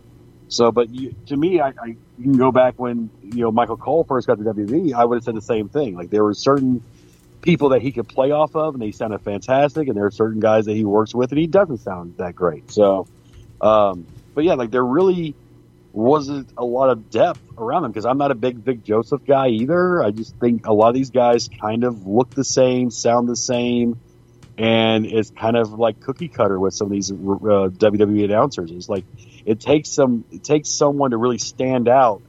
So, but you, to me, I, I you can go back when you know Michael Cole first got to WWE. I would have said the same thing. Like there were certain people that he could play off of, and they sounded fantastic. And there are certain guys that he works with, and he doesn't sound that great. So, um, but yeah, like there really wasn't a lot of depth around them because I'm not a big Vic Joseph guy either. I just think a lot of these guys kind of look the same, sound the same, and it's kind of like cookie cutter with some of these uh, WWE announcers. It's like it takes some it takes someone to really stand out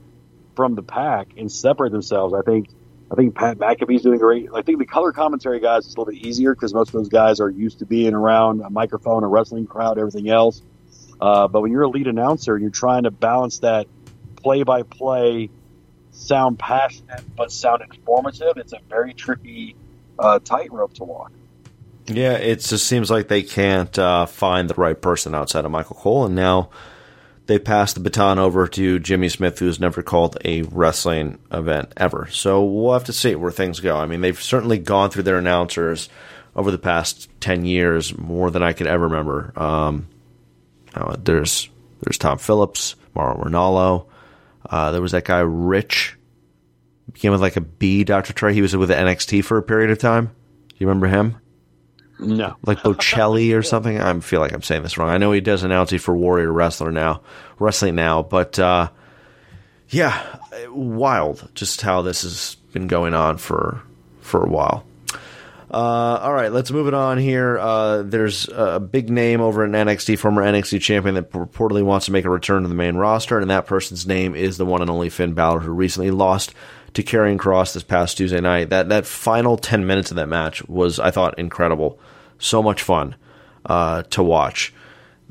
from the pack and separate themselves. I think I think Pat McAfee's doing great. I think the color commentary guys is a little bit easier because most of those guys are used to being around a microphone, a wrestling crowd, everything else. Uh, but when you're a lead announcer and you're trying to balance that play by play, sound passionate but sound informative, it's a very tricky uh, tightrope to walk. Yeah, it just seems like they can't uh, find the right person outside of Michael Cole, and now they passed the baton over to Jimmy Smith, who's never called a wrestling event ever. So we'll have to see where things go. I mean, they've certainly gone through their announcers over the past ten years more than I could ever remember. Um, uh, there's there's Tom Phillips, Mauro Ranallo. Uh, there was that guy Rich, began with like a B. Doctor Trey. He was with NXT for a period of time. Do you remember him? No, like Bocelli or something. I feel like I'm saying this wrong. I know he does an announcing for Warrior Wrestler now, wrestling now, but uh, yeah, wild. Just how this has been going on for for a while. Uh, all right, let's move it on here. Uh, there's a big name over in NXT, former NXT champion that reportedly wants to make a return to the main roster, and that person's name is the one and only Finn Balor, who recently lost to Karrion Cross this past Tuesday night. That that final ten minutes of that match was, I thought, incredible. So much fun uh, to watch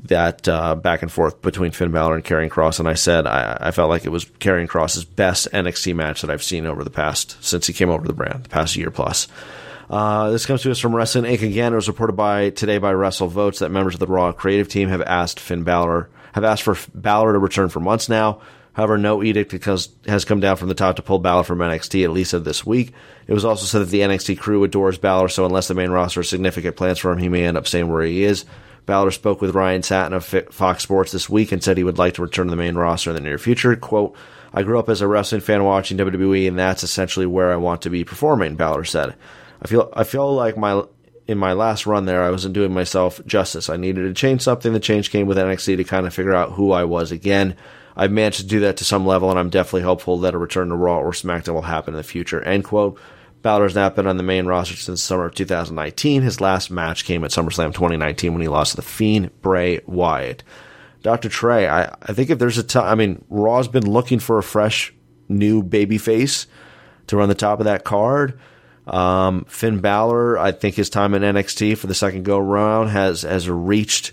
that uh, back and forth between Finn Balor and Karrion Cross. And I said I, I felt like it was Karrion Cross's best NXT match that I've seen over the past since he came over the brand, the past year plus. Uh, this comes to us from Wrestling Inc. again. It was reported by today by Wrestle Votes that members of the Raw creative team have asked Finn Balor have asked for Balor to return for months now. However, no edict has come down from the top to pull Balor from NXT, at least of this week. It was also said that the NXT crew adores Balor, so unless the main roster has significant plans for him, he may end up staying where he is. Balor spoke with Ryan Satin of Fox Sports this week and said he would like to return to the main roster in the near future. Quote, I grew up as a wrestling fan watching WWE, and that's essentially where I want to be performing, Balor said. I feel I feel like my in my last run there, I wasn't doing myself justice. I needed to change something. The change came with NXT to kind of figure out who I was again. I've managed to do that to some level, and I'm definitely hopeful that a return to Raw or SmackDown will happen in the future. End quote. Balor's not been on the main roster since summer of 2019. His last match came at SummerSlam 2019 when he lost to the Fiend Bray Wyatt. Dr. Trey, I, I think if there's a time, I mean, Raw's been looking for a fresh new baby face to run the top of that card. Um, Finn Balor, I think his time in NXT for the second go round has has reached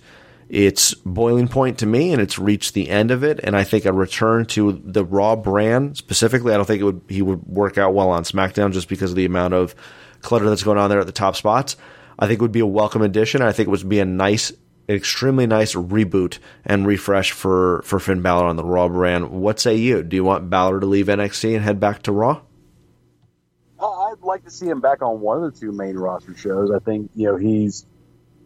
its boiling point to me, and it's reached the end of it. And I think a return to the Raw brand specifically, I don't think it would he would work out well on SmackDown just because of the amount of clutter that's going on there at the top spots. I think it would be a welcome addition. I think it would be a nice, extremely nice reboot and refresh for for Finn Balor on the Raw brand. What say you? Do you want Balor to leave NXT and head back to Raw? Uh, I'd like to see him back on one of the two main roster shows. I think you know he's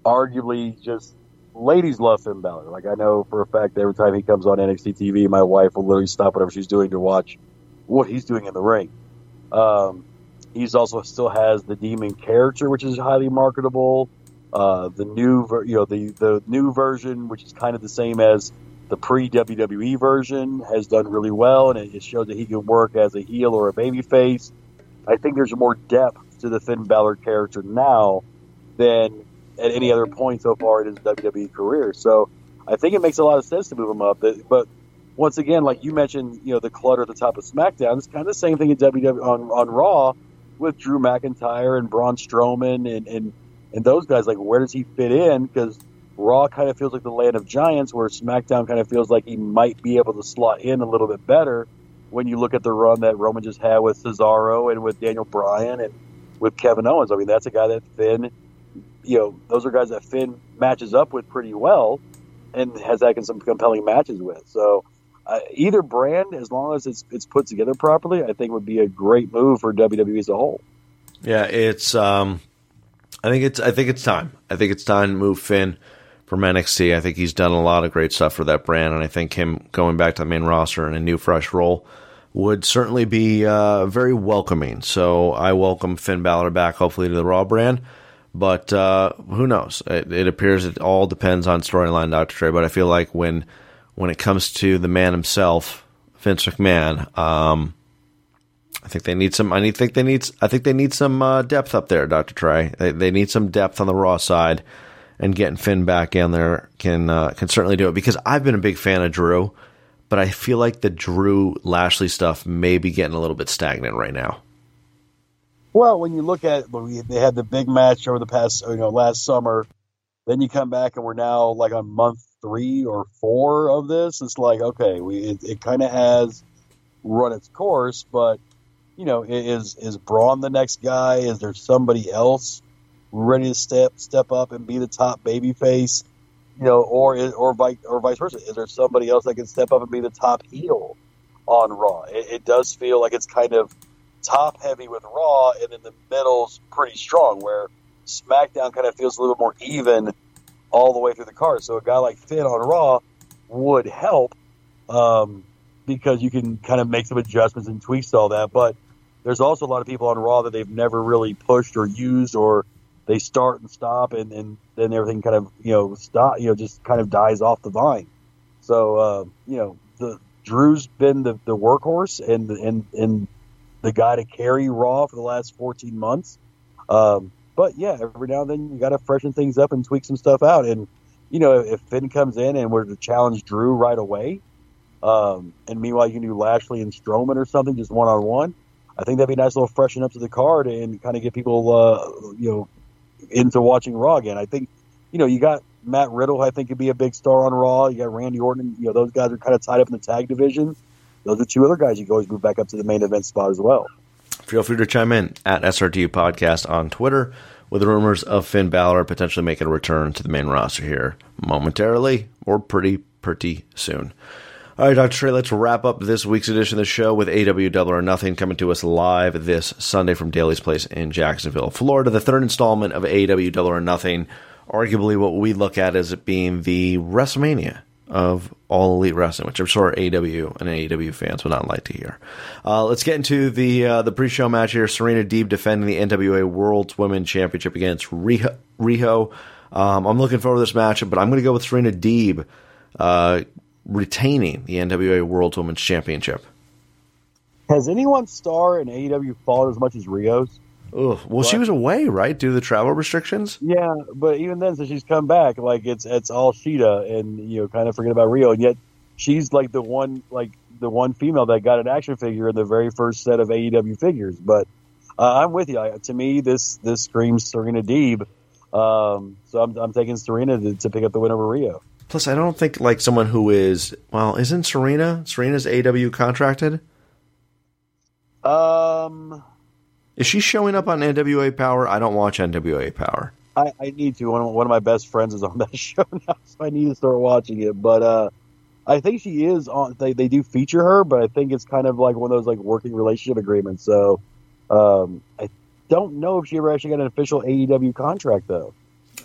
arguably just ladies love Finn Balor. Like I know for a fact every time he comes on NXT TV, my wife will literally stop whatever she's doing to watch what he's doing in the ring. Um, he's also still has the demon character, which is highly marketable. Uh, the new, ver- you know, the the new version, which is kind of the same as the pre WWE version, has done really well, and it, it shows that he can work as a heel or a baby face. I think there's more depth to the Finn Balor character now than at any other point so far in his WWE career. So I think it makes a lot of sense to move him up. But, once again, like you mentioned, you know, the clutter at the top of SmackDown, it's kind of the same thing in WWE on, on Raw with Drew McIntyre and Braun Strowman and, and, and those guys. Like, where does he fit in? Because Raw kind of feels like the land of giants, where SmackDown kind of feels like he might be able to slot in a little bit better when you look at the run that Roman just had with Cesaro and with Daniel Bryan and with Kevin Owens. I mean, that's a guy that Finn, you know, those are guys that Finn matches up with pretty well and has had some compelling matches with. So uh, either brand, as long as it's it's put together properly, I think would be a great move for WWE as a whole. Yeah, it's. Um, I think it's. I think it's time. I think it's time to move Finn from NXT. I think he's done a lot of great stuff for that brand, and I think him going back to the main roster in a new, fresh role would certainly be uh, very welcoming. So I welcome Finn Balor back, hopefully to the Raw brand. But uh, who knows? It, it, appears it all depends on storyline, Doctor Trey. But I feel like when when it comes to the man himself, Vince McMahon, um, I think they need some. I need, think they need. I think they need some uh, depth up there, Doctor Trey. They, they need some depth on the Raw side, and getting Finn back in there can uh, can certainly do it. Because I've been a big fan of Drew but I feel like the Drew Lashley stuff may be getting a little bit stagnant right now. Well, when you look at when they had the big match over the past, you know, last summer, then you come back and we're now like on month three or four of this. It's like okay, we it, it kind of has run its course, but you know, is is Braun the next guy? Is there somebody else ready to step step up and be the top baby face? you know, or or vice or vice versa. Is there somebody else that can step up and be the top heel on Raw? It, it does feel like it's kind of top heavy with Raw, and then the middle's pretty strong. Where SmackDown kind of feels a little more even all the way through the card. So a guy like Finn on Raw would help um, because you can kind of make some adjustments and tweaks to all that. But there's also a lot of people on Raw that they've never really pushed or used or they start and stop, and, and then everything kind of you know stop, you know, just kind of dies off the vine. So uh, you know, the Drew's been the, the workhorse and and and the guy to carry Raw for the last 14 months. Um, but yeah, every now and then you got to freshen things up and tweak some stuff out. And you know, if Finn comes in and were to challenge Drew right away, um, and meanwhile you can do Lashley and Strowman or something just one on one, I think that'd be a nice little freshen up to the card and kind of get people, uh, you know, into watching Raw again. I think, you know, you got Matt Riddle. I think could be a big star on Raw. You got Randy Orton. You know, those guys are kind of tied up in the tag division. Those are two other guys you can always move back up to the main event spot as well. Feel free to chime in at SRTU Podcast on Twitter with rumors of Finn Balor potentially making a return to the main roster here momentarily or pretty, pretty soon. All right, Dr. Trey, let's wrap up this week's edition of the show with AW Double or Nothing coming to us live this Sunday from Daily's Place in Jacksonville, Florida. The third installment of AW Double or Nothing, arguably what we look at as it being the WrestleMania of all elite wrestling, which I'm sure AW and AEW fans would not like to hear. Uh, let's get into the uh, the pre-show match here. Serena Deeb defending the NWA World Women's Championship against Riho. Riho. Um, I'm looking forward to this matchup, but I'm going to go with Serena Deeb uh, retaining the NWA World Women's Championship. Has anyone's star in AEW fallen as much as Riho's? Ugh. Well, she was away, right, due to the travel restrictions. Yeah, but even then, since she's come back, like it's it's all Shida, and you know, kind of forget about Riho, and yet she's like the one, like the one female that got an action figure in the very first set of AEW figures. But uh, I'm with you. I, to me, this this screams Serena Deeb. Um, so I'm I'm taking Serena to, to pick up the win over Riho. Plus, I don't think like someone who is well, isn't Serena? Serena's AW contracted. Um, Is she showing up on NWA Power? I don't watch NWA Power. I, I need to. One of, one of my best friends is on that <laughs> show now, so I need to start watching it. But uh, I think she is on. They they do feature her, but I think it's kind of like one of those like working relationship agreements. So um, I don't know if she ever actually got an official AEW contract though.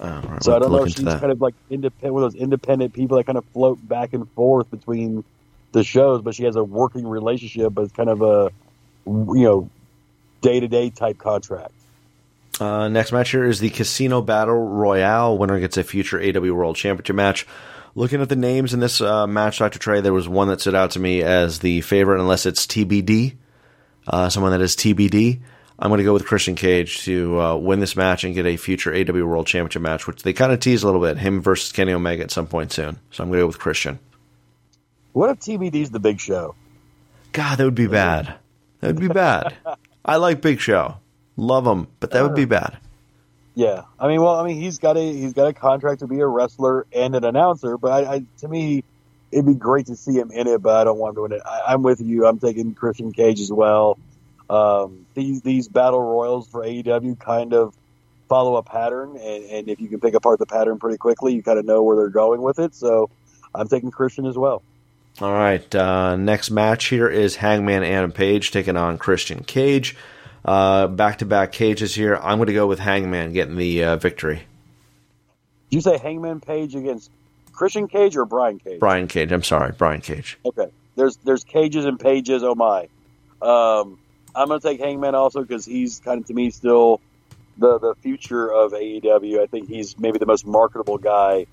Oh, right, So we'll I don't know if she's that. kind of like independent, one of those independent people that kind of float back and forth between the shows, but she has a working relationship, but it's kind of a you know day to day type contract. Uh, next match here is the Casino Battle Royale. Winner gets a future AW World Championship match. Looking at the names in this uh, match, Dr. Trey, there was one that stood out to me as the favorite, unless it's TBD. Uh, someone that is TBD. I'm going to go with Christian Cage to uh, win this match and get a future AW World Championship match, which they kind of tease a little bit. Him versus Kenny Omega at some point soon. So I'm going to go with Christian. What if TBD's the big show? God, that would be bad. That would be bad. <laughs> I like Big Show. Love him, but that would be bad. Yeah, I mean, well, I mean, he's got a he's got a contract to be a wrestler and an announcer, but I, I to me, it'd be great to see him in it, but I don't want him to win it. I, I'm with you. I'm taking Christian Cage as well. Um, these these battle royals for AEW kind of follow a pattern, and, and if you can pick apart the pattern pretty quickly, you kind of know where they're going with it. So I'm taking Christian as well. All right. Uh, next match here is Hangman Adam Page taking on Christian Cage. Back to back cages here. I'm going to go with Hangman getting the uh, victory. Did you say Hangman Page against Christian Cage or Brian Cage? Brian Cage. I'm sorry, Brian Cage. Okay. There's there's cages and pages. Oh my. Um, I'm gonna take Hangman also because he's kind of to me still the the future of AEW. I think he's maybe the most marketable guy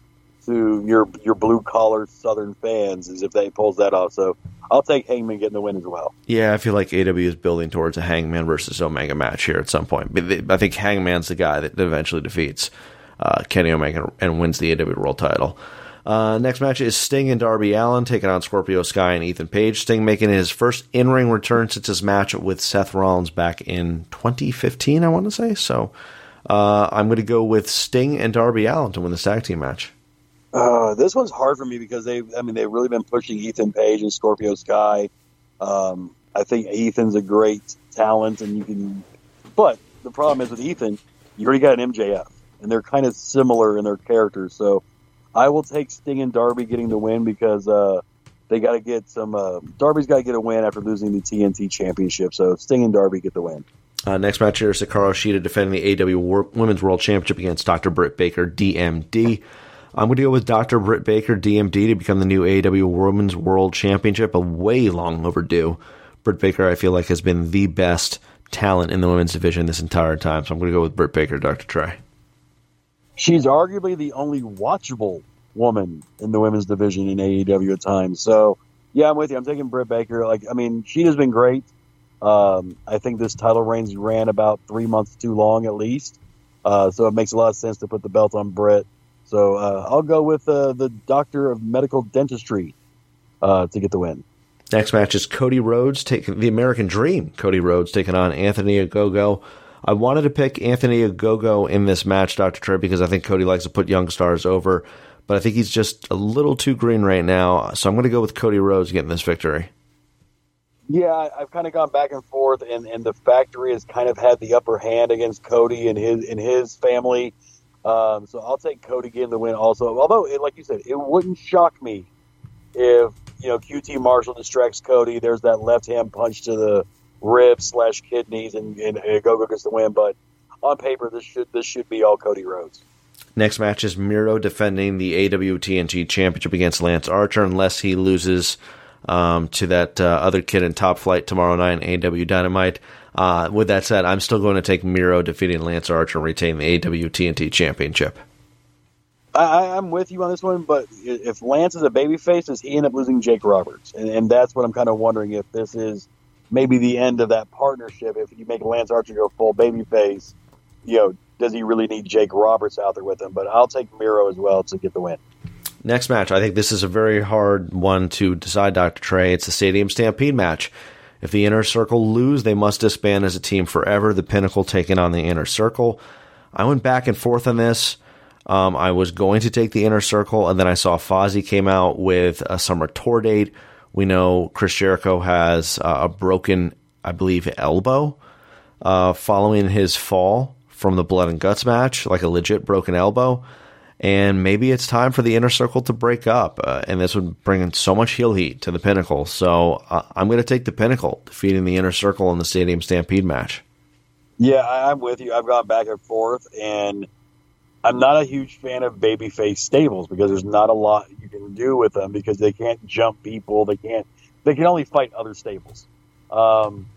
to your your blue collar Southern fans, is if they pulls that off. So I'll take Hangman getting the win as well. Yeah, I feel like AW is building towards a Hangman versus Omega match here at some point. But I think Hangman's the guy that eventually defeats uh, Kenny Omega and wins the AW World title. Uh, next match is Sting and Darby Allin taking on Scorpio Sky and Ethan Page. Sting making his first in ring return since his match with Seth Rollins back in 2015, I want to say. So uh, I'm going to go with Sting and Darby Allin to win the tag team match. Uh, this one's hard for me because they, I mean, they've really been pushing Ethan Page and Scorpio Sky. Um, I think Ethan's a great talent, and you can, but the problem is with Ethan, you already got an MJF, and they're kind of similar in their characters. So I will take Sting and Darby getting the win because uh, they got to get some. Uh, Darby's got to get a win after losing the TNT Championship. So Sting and Darby get the win. Uh, next match here is Hikaru Shida defending the AW Wor- Women's World Championship against Dr. Britt Baker, DMD. I'm going to go with Dr. Britt Baker, DMD, to become the new AW Women's World Championship, a way long overdue. Britt Baker, I feel like, has been the best talent in the women's division this entire time, so I'm going to go with Britt Baker, Dr. Trey. she's arguably the only watchable woman in the women's division in AEW at times. So yeah, I'm with you. I'm taking Britt Baker. Like, I mean, she has been great. Um, I think this title reigns ran about three months too long at least. Uh, so it makes a lot of sense to put the belt on Britt. So uh, I'll go with uh, the doctor of medical dentistry uh, to get the win. Next match is Cody Rhodes taking the American Dream. Cody Rhodes taking on Anthony Ogogo. I wanted to pick Anthony Ogogo in this match, Dr. Trey, because I think Cody likes to put young stars over, but I think he's just a little too green right now. So I'm going to go with Cody Rhodes getting this victory. Yeah, I've kind of gone back and forth, and, and the factory has kind of had the upper hand against Cody and his and his family. Um, so I'll take Cody getting the win. Also, although, it, like you said, it wouldn't shock me if you know QT Marshall distracts Cody. There's that left hand punch to the ribs slash kidneys, and, and, and Gogo gets the win. But on paper, this should this should be all Cody Rhodes. Next match is Miro defending the AWTNT Championship against Lance Archer, unless he loses um, to that uh, other kid in Top Flight tomorrow night in AW Dynamite. Uh, with that said, I'm still going to take Miro defeating Lance Archer and retain the AWTNT Championship. I, I'm with you on this one, but if Lance is a babyface, does he end up losing Jake Roberts? And, and that's what I'm kind of wondering if this is maybe the end of that partnership. If you make Lance Archer go full babyface, you know, does he really need Jake Roberts out there with him? But I'll take Miro as well to get the win. Next match, I think this is a very hard one to decide, Dr. Trey. It's a Stadium Stampede match. If the Inner Circle lose, they must disband as a team forever. The Pinnacle taken on the Inner Circle. I went back and forth on this. Um, I was going to take the Inner Circle, and then I saw Fozzy came out with a summer tour date. We know Chris Jericho has uh, a broken, I believe, elbow uh, following his fall from the Blood and Guts match, like a legit broken elbow. And maybe it's time for the inner circle to break up, uh, and this would bring in so much heel heat to the pinnacle. So uh, I'm going to take the pinnacle, defeating the inner circle in the Stadium Stampede match. Yeah, I'm with you. I've gone back and forth, and I'm not a huge fan of babyface stables because there's not a lot you can do with them because they can't jump people. They can't. They can only fight other stables. Um,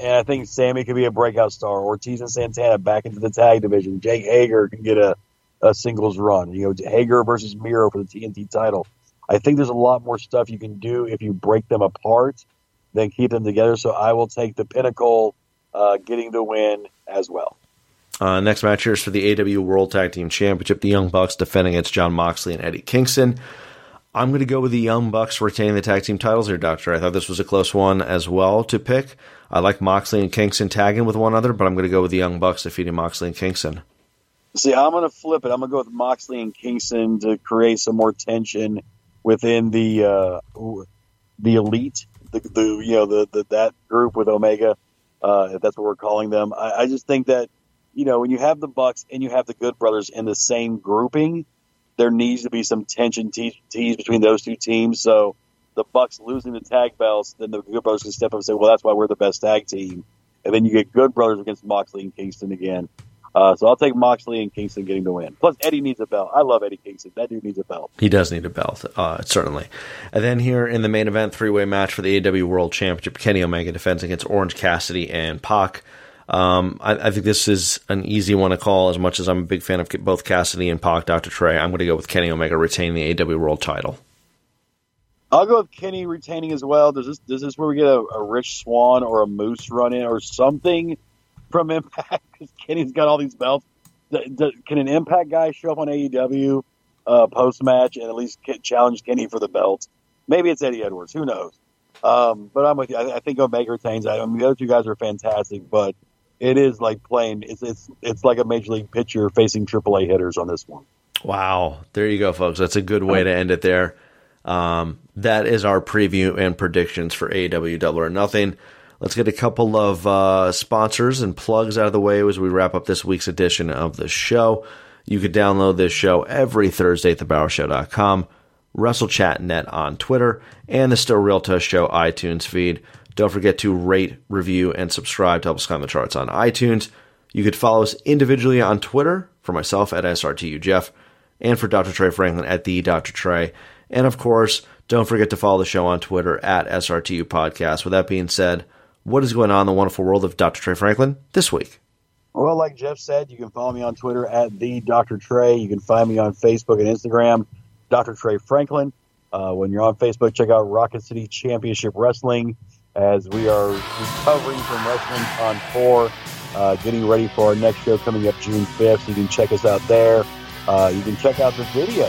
and I think Sammy could be a breakout star. Ortiz and Santana back into the tag division. Jake Hager can get a, a singles run. You know, Hager versus Miro for the TNT title. I think there's a lot more stuff you can do if you break them apart than keep them together. So I will take the Pinnacle uh, getting the win as well. Uh, next match here is for the AW World Tag Team Championship. The Young Bucks defending against Jon Moxley and Eddie Kingston. I'm going to go with the Young Bucks retaining the tag team titles here, Doctor. I thought this was a close one as well to pick. I like Moxley and Kingston tagging with one another, but I'm going to go with the Young Bucks defeating Moxley and Kingston. See, I'm going to flip it. I'm going to go with Moxley and Kingston to create some more tension within the uh, the elite, the, the you know the, the that group with Omega, uh, if that's what we're calling them. I, I just think that you know when you have the Bucks and you have the Good Brothers in the same grouping, there needs to be some tension te- teased between those two teams. So the Bucks losing the tag belts, then the Good Brothers can step up and say, "Well, that's why we're the best tag team." And then you get Good Brothers against Moxley and Kingston again. Uh, so I'll take Moxley and Kingston getting the win. Plus, Eddie needs a belt. I love Eddie Kingston. That dude needs a belt. He does need a belt, uh, certainly. And then here in the main event, three way match for the AW World Championship, Kenny Omega defends against Orange Cassidy and Pac. Um, I, I think this is an easy one to call. As much as I'm a big fan of both Cassidy and Pac, Dr. Trey, I'm going to go with Kenny Omega retaining the AW World title. I'll go with Kenny retaining as well. Does this does this where we get a, a Rich Swann or a Moose run in or something from Impact? Because Kenny's got all these belts. D- d- can an Impact guy show up on AEW uh, post match and at least challenge Kenny for the belt? Maybe it's Eddie Edwards. Who knows? Um, but I'm with you. I, I think Omega retains. I mean, the other two guys are fantastic, but it is like playing. It's it's it's like a major league pitcher facing AAA hitters on this one. Wow. There you go, folks. That's a good way to end it there. Um, that is our preview and predictions for AEW Double or Nothing. Let's get a couple of uh, sponsors and plugs out of the way as we wrap up this week's edition of the show. You could download this show every Thursday at thebowershow.com, WrestleChatNet on Twitter, and the Still Real to Us Show iTunes feed. Don't forget to rate, review, and subscribe to help us climb the charts on iTunes. You could follow us individually on Twitter for myself at SRTUJeff and for Dr. Trey Franklin at the Dr. Trey. And of course, don't forget to follow the show on Twitter at SRTU Podcast. With that being said, what is going on in the wonderful world of Dr. Trey Franklin this week? Well, like Jeff said, you can follow me on Twitter at the Dr. Trey. You can find me on Facebook and Instagram, Dr. Trey Franklin. Uh, when you're on Facebook, check out Rocket City Championship Wrestling as we are recovering from Wrestling on 4, uh, getting ready for our next show coming up June 5th. So you can check us out there. Uh, you can check out the video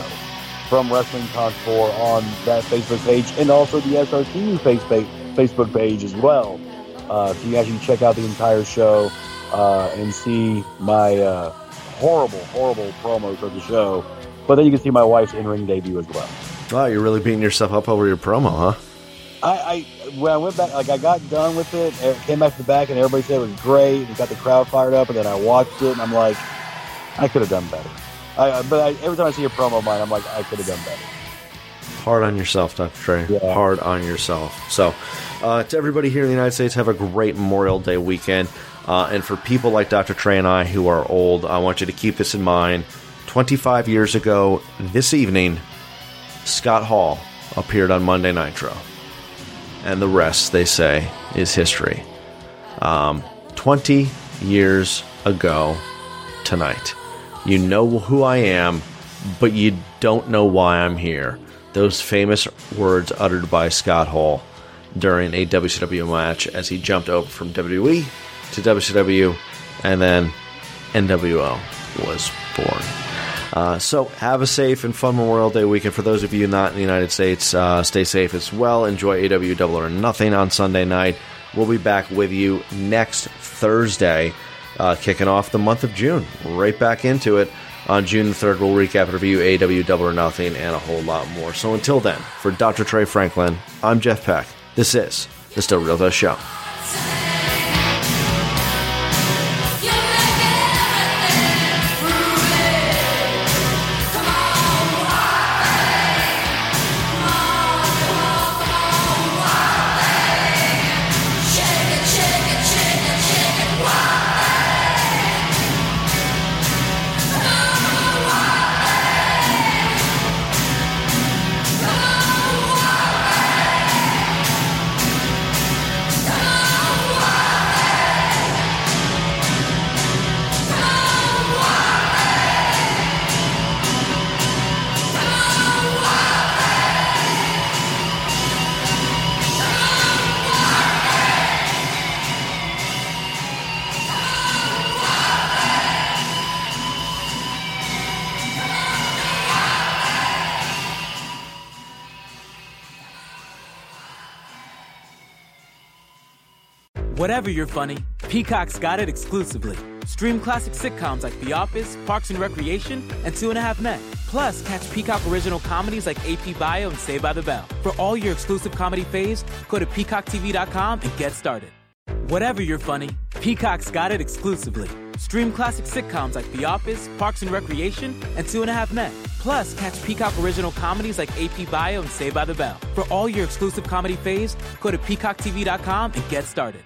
from Wrestling Con 4 on that Facebook page and also the SRTU Facebook page as well. Uh, so you actually check out the entire show uh, and see my uh, horrible, horrible promos of the show. But then you can see my wife's in-ring debut as well. Wow, you're really beating yourself up over your promo, huh? I, I when I went back, like I got done with it, it came back to the back, and everybody said it was great. and got the crowd fired up, and then I watched it, and I'm like, I could have done better. I, but I, every time I see a promo of mine, I'm like, I could have done better. Hard on yourself, Dr. Trey. Yeah. Hard on yourself. So, uh, to everybody here in the United States, have a great Memorial Day weekend. Uh, and for people like Dr. Trey and I who are old, I want you to keep this in mind. 25 years ago, this evening, Scott Hall appeared on Monday Nitro. And the rest, they say, is history. Um, 20 years ago tonight. You know who I am, but you don't know why I'm here. Those famous words uttered by Scott Hall during a WCW match as he jumped over from WWE to WCW, and then NWO was born. Uh, so have a safe and fun Memorial Day weekend. For those of you not in the United States, uh, stay safe as well. Enjoy AW Double or Nothing on Sunday night. We'll be back with you next Thursday, uh, kicking off the month of June. Right back into it. On June 3rd, we'll recap and review AW Double or Nothing and a whole lot more. So until then, for Dr. Trey Franklin, I'm Jeff Peck. This is the Still Real Show. Whatever you're funny, Peacock's got it exclusively. Stream classic sitcoms like The Office, Parks and Recreation, and Two and a Half Men. Plus, catch Peacock original comedies like AP Bio and Saved by the Bell. For all your exclusive comedy faves, go to peacocktv.com and get started. Whatever you're funny, Peacock's got it exclusively. Stream classic sitcoms like The Office, Parks and Recreation, and Two and a Half Men. Plus, catch Peacock original comedies like AP Bio and Saved by the Bell. For all your exclusive comedy faves, go to peacocktv.com and get started.